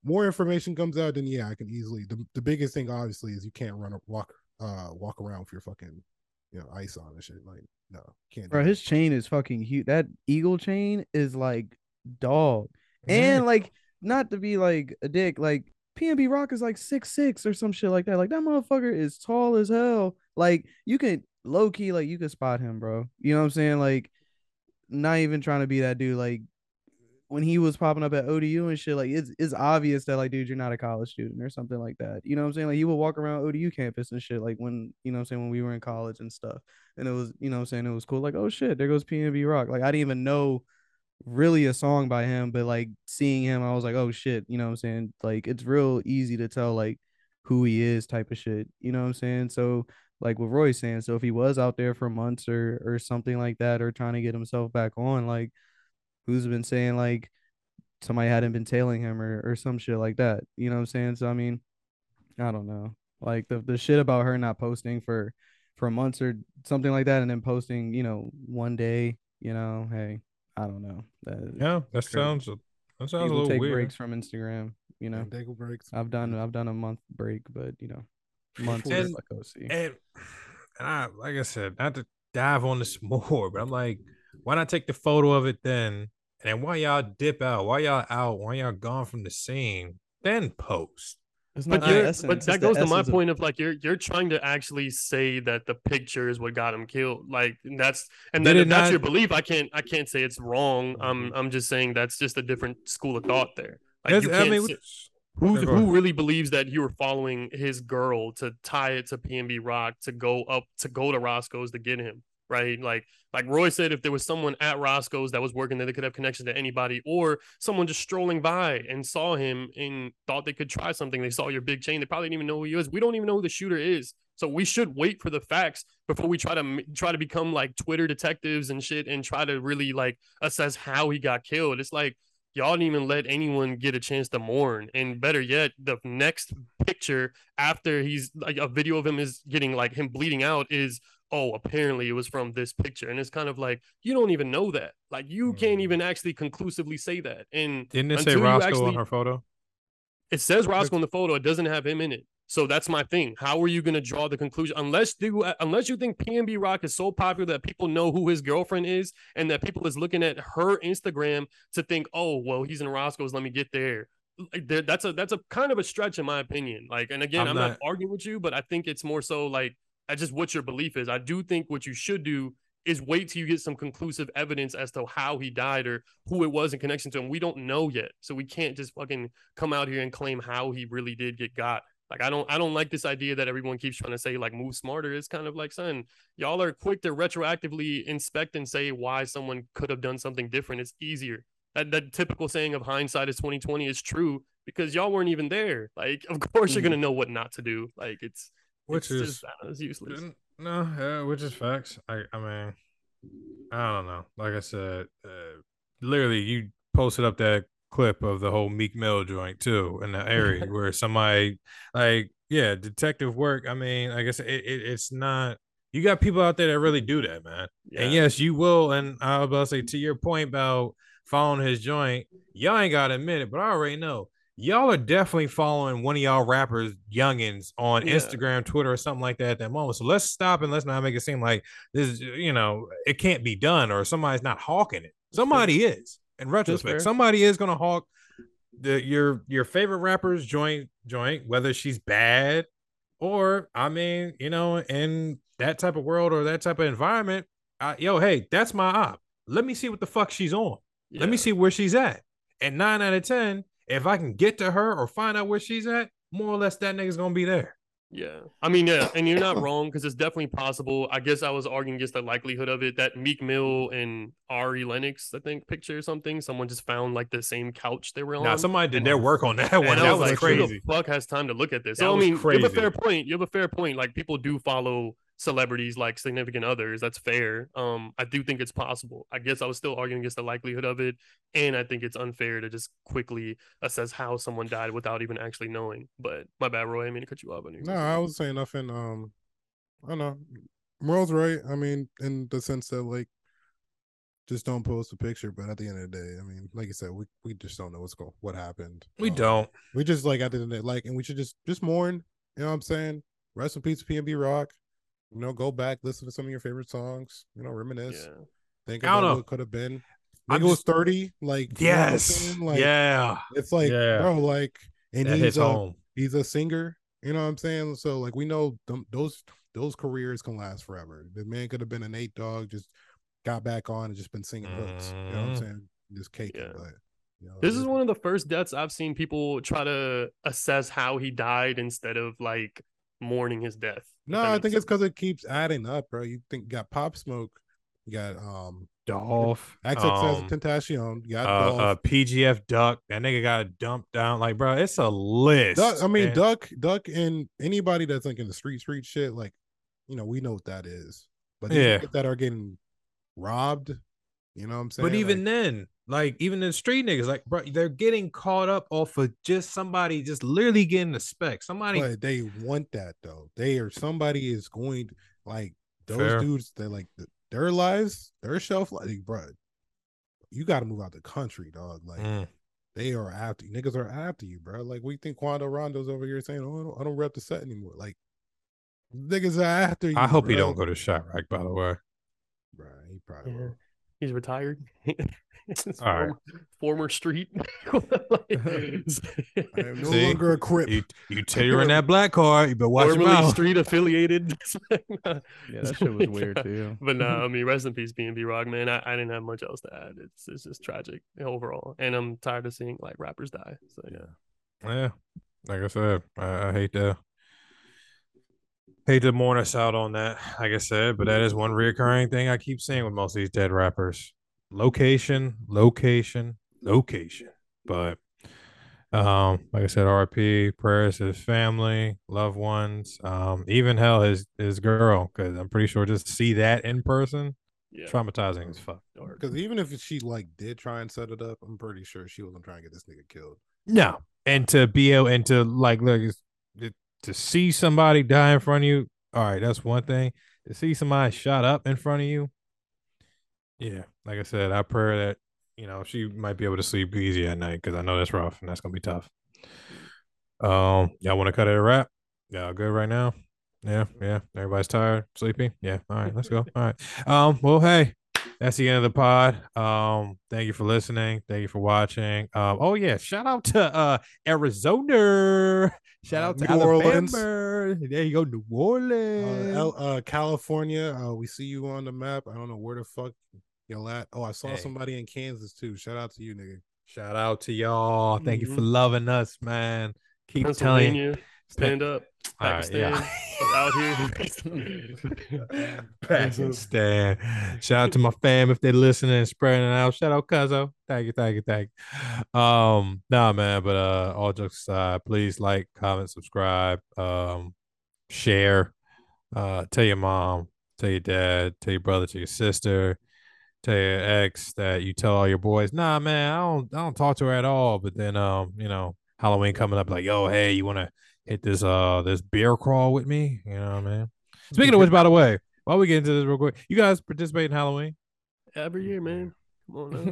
more information comes out, then yeah, I can easily. The, the biggest thing obviously is you can't run a walk, uh, walk around with your fucking, you know, ice on and shit. Like no, can't. Bro, his chain is fucking huge. That eagle chain is like dog. And like, not to be like a dick, like PNB Rock is like six six or some shit like that. Like that motherfucker is tall as hell. Like you can low key, like you could spot him, bro. You know what I'm saying? Like, not even trying to be that dude. Like when he was popping up at ODU and shit, like it's it's obvious that like, dude, you're not a college student or something like that. You know what I'm saying? Like he would walk around ODU campus and shit, like when you know what I'm saying when we were in college and stuff. And it was, you know what I'm saying, it was cool. Like, oh shit, there goes PNB Rock. Like I didn't even know really a song by him, but like seeing him, I was like, oh shit, you know what I'm saying? Like it's real easy to tell like who he is type of shit. You know what I'm saying? So like what Roy's saying, so if he was out there for months or or something like that, or trying to get himself back on, like who's been saying like somebody hadn't been tailing him or or some shit like that. You know what I'm saying? So I mean, I don't know. Like the the shit about her not posting for for months or something like that, and then posting, you know, one day, you know, hey, I don't know. That Yeah, that crazy. sounds that sounds a people little take weird. breaks from Instagram. You know, And Dago breaks. I've done I've done a month break, but you know, months And- like OC. And, and I, like I said, not to dive on this more, but I'm like, why not take the photo of it then? And then why y'all dip out? Why y'all out? Why y'all gone from the scene? Then post. It's But, not the you're, essence, but it's that goes to my essence of- point of like you're you're trying to actually say that the picture is what got him killed. Like that's and then it if that's not- your belief, I can't I can't say it's wrong. I'm Mhm. I'm just saying that's just a different school of thought there. Like That's- you I can't mean, say- what's- who who really believes that you were following his girl to tie it to PNB Rock to go up to go to Roscoe's to get him right? Like like Roy said if there was someone at Roscoe's that was working there they could have connection to anybody or someone just strolling by and saw him and thought they could try something they saw your big chain they probably didn't even know who he was we don't even know who the shooter is. So we should wait for the facts before we try to try to become like Twitter detectives and shit and try to really like assess how he got killed. It's like y'all didn't even let anyone get a chance to mourn. And better yet, the next picture after he's like a video of him is getting like him bleeding out is oh apparently it was from this picture and it's kind of like you don't even know that like you can't Mm. even actually conclusively say that and Didn't it say Roscoe actually- on her photo? it says Roscoe in the photo it doesn't have him in it So that's my thing. How are you going to draw the conclusion unless you unless you think PNB Rock is so popular that people know who his girlfriend is and that people is looking at her Instagram to think, "Oh, well, he's in Roscoe's, let me get there." Like there, that's a that's a kind of a stretch in my opinion. Like and again, I'm I'm, not, not- arguing with you, but I think it's more so like I just what your belief is. I do think what you should do is wait till you get some conclusive evidence as to how he died or who it was in connection to him. We don't know yet. So we can't just fucking come out here and claim how he really did get got. Like I don't I don't like this idea that everyone keeps trying to say like move smarter. It's kind of like son, y'all are quick to retroactively inspect and say why someone could have done something different. It's easier. That that typical saying of hindsight is 2020 is true because y'all weren't even there. Like of course you're mm-hmm. gonna know what not to do. Like it's Which it's is know, useless. No, uh, which is facts. I, I mean, I don't know. Like I said, uh, literally, you posted up that clip of the whole Meek Mill joint too in the area where somebody, like, yeah, detective work. I mean, I guess it, it, it's not. You got people out there that really do that, man. And yes, you will. And I was about to say to your point about following his joint, y'all ain't got to admit it, but I already know y'all are definitely following one of y'all rappers, youngins, on Yeah. Instagram, Twitter, or something like that at that moment. So let's stop and let's not make it seem like this is, you know, it can't be done or somebody's not hawking it. Somebody is. In retrospect, somebody is gonna hawk the your your favorite rapper's joint joint, whether she's bad or I mean, you know, in that type of world or that type of environment, uh, yo, hey, that's my op. Let me see what the fuck she's on. Let me see where she's at. And nine out of ten, if I can get to her or find out where she's at, more or less that nigga's gonna be there. Yeah. I mean, yeah, and you're not wrong because it's definitely possible. I guess I was arguing against the likelihood of it that Meek Mill and Ari Lennox, I think, picture or something. Someone just found like the same couch they were on. Now somebody did their work on that one. and I That was, was like, crazy. Who the fuck has time to look at this? That So I mean, you have a fair point. You have a fair point. Like people do follow celebrities like significant others. That's fair. Um, I do think it's possible. I guess I was still arguing against the likelihood of it, and I think it's unfair to just quickly assess how someone died without even actually knowing. But my bad, Roy. I mean to cut you off. on you. No, I was saying nothing. Um, I don't know. Merle's right. I mean, in the sense that like, just don't post a picture. But at the end of the day, I mean, like you said, we, we just don't know what's going, what happened. We Um, don't. We just like at the end of the day, like, and we should just just mourn. You know what I'm saying? Rest in peace, PNB Rock. You know, go back, listen to some of your favorite songs. You know, reminisce. Yeah. Think I don't about know. what could have been. I'm Nigga was 30. Like, you know Yes. Like, yeah. It's like, Yeah. bro, like, and That he's a, home. he's a singer. You know what I'm saying? So like we know them, those those careers can last forever. The man could have been an eight dog, just got back on and just been singing hooks. You know what I'm Mhm. saying? Just cake. Yeah. But you know, This is one of the first deaths I've seen people try to assess how he died instead of like mourning his death. No, I makes think it's because it keeps adding up, bro. You think you got Pop Smoke, you got um Dolph. XXS um, Tentacion, you got uh, Dolph. uh, PGF Duck. That nigga got dumped down. Like, bro, it's a list. Duck, I mean, And- Duck, Duck, and anybody that's like in the street, street shit, like, you know, we know what that is. But Yeah. that are getting robbed, you know what I'm saying? But even Like, then, like even the street niggas, like bro, they're getting caught up off of just somebody just literally getting the spec. Somebody but they want that though. They are somebody is going to, like those Fair. dudes. They're like th- their lives, their shelf life, like, bro. You got to move out the country, dog. Like Mm. they are after you. Niggas are after you, bro. Like we think Quando Rondo's over here saying, "Oh, I don't, I don't rep the set anymore." Like niggas are after you. I hope he don't go to Chiraq, by the way. Bro, he probably Yeah. Will. He's retired. It's All right. former, former street. I am no See? longer a crip. You you tearing that black car, you better watch your formerly mouth. street affiliated. Yeah, that shit was weird too. But no, I mean, rest in peace, PNB Rock, man. I, I didn't have much else to add. It's it's just tragic overall, and I'm tired of seeing like rappers die. So yeah, Yeah, like I said, I, I hate to hate to mourn us out on that. Like I said, but that is one reoccurring thing I keep seeing with most of these dead rappers: location, location, location. But um, like I said, RP prayers to his family, loved ones, um, even hell his his girl, because I'm pretty sure just to see that in person, yeah. traumatizing as fuck. Because even if she like did try and set it up, I'm pretty sure she wasn't trying to get this nigga killed. No, and to be able and to like look it's- it- to see somebody die in front of you. All right, that's one thing. To see somebody shot up in front of you. Yeah, like I said, I pray that you know she might be able to sleep easy at night because I know that's rough and that's gonna be tough. Um, y'all want to cut it a wrap? Y'all good right now? Yeah, yeah. Everybody's tired, sleepy. Yeah. All right, let's go. All right. Um, well, hey, that's the end of the pod. Um, thank you for listening. Thank you for watching. Um, oh yeah, shout out to uh Arizona. Shout Uh, out to New Orleans. There you go, New Uh, Orleans. Uh, California, uh, we see you on the map. I don't know where the fuck y'all at. Oh, I saw Hey. somebody in Kansas too. Shout out to you, nigga. Shout out to y'all. Thank you for Mhm. loving us, man. Keep telling you. Pennsylvania, stand up. All right, Pakistan, yeah. out here. Pakistan. Shout out to my fam if they're listening and spreading it out. Shout out Cuzzo. Thank you, thank you, thank you. Um, nah, man, but uh all jokes aside, please like, comment, subscribe, um, share, uh, tell your mom, tell your dad, tell your brother, tell your sister, tell your ex that you tell all your boys, nah, man, I don't I don't talk to her at all. But then um, you know, Halloween coming up, like, yo, hey, you wanna hit this uh this beer crawl with me? You know what I mean? Speaking of which, by the way, while we get into this real quick, you guys participate in Halloween? Every year, man. Come on now.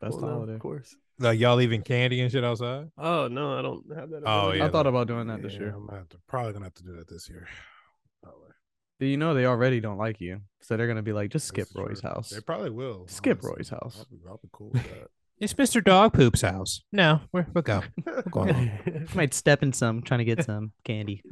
Best Come on now, holiday. Of course. Like y'all leaving candy and shit outside? Oh no, I don't have that. Oh, yeah. I thought about doing that this year. I'm gonna have to, probably gonna have to do that this year. Probably. Do you know they already don't like you? So they're gonna be like, just skip This Roy's true. house. They probably will. Skip honestly. Roy's house. I'll be, I'll be cool with that. It's Mr. Dog Poop's house. No, we're we'll go. We're going on. Might step in some, trying to get some candy.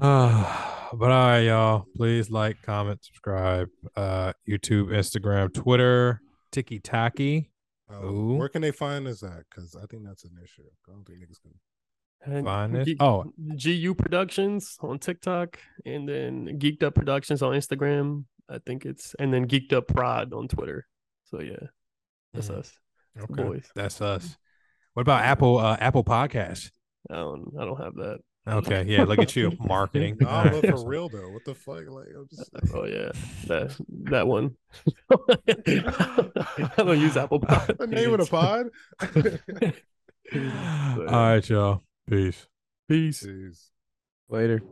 Uh, but all right, y'all. Please like, comment, subscribe. Uh, YouTube, Instagram, Twitter, Tiki Taki. Uh, Ooh. where can they find us at? Because I think that's an issue. I don't think niggas can. Find it? Geek- Oh. GU Productions on TikTok, and then Geeked Up Productions on Instagram. I think it's and then Geeked Up Prod on Twitter. So yeah, that's Mhm. us. It's the Okay, boys. that's us. What about Apple? Uh, Apple Podcasts. I don't. I don't have that. Okay, yeah. Look at you, marketing. No, All right, but for real though, what the fuck? Like, I'm just. Oh yeah, that that one. I don't use Apple. the name of the pod. All right, y'all. Peace. Peace. Jeez. Later.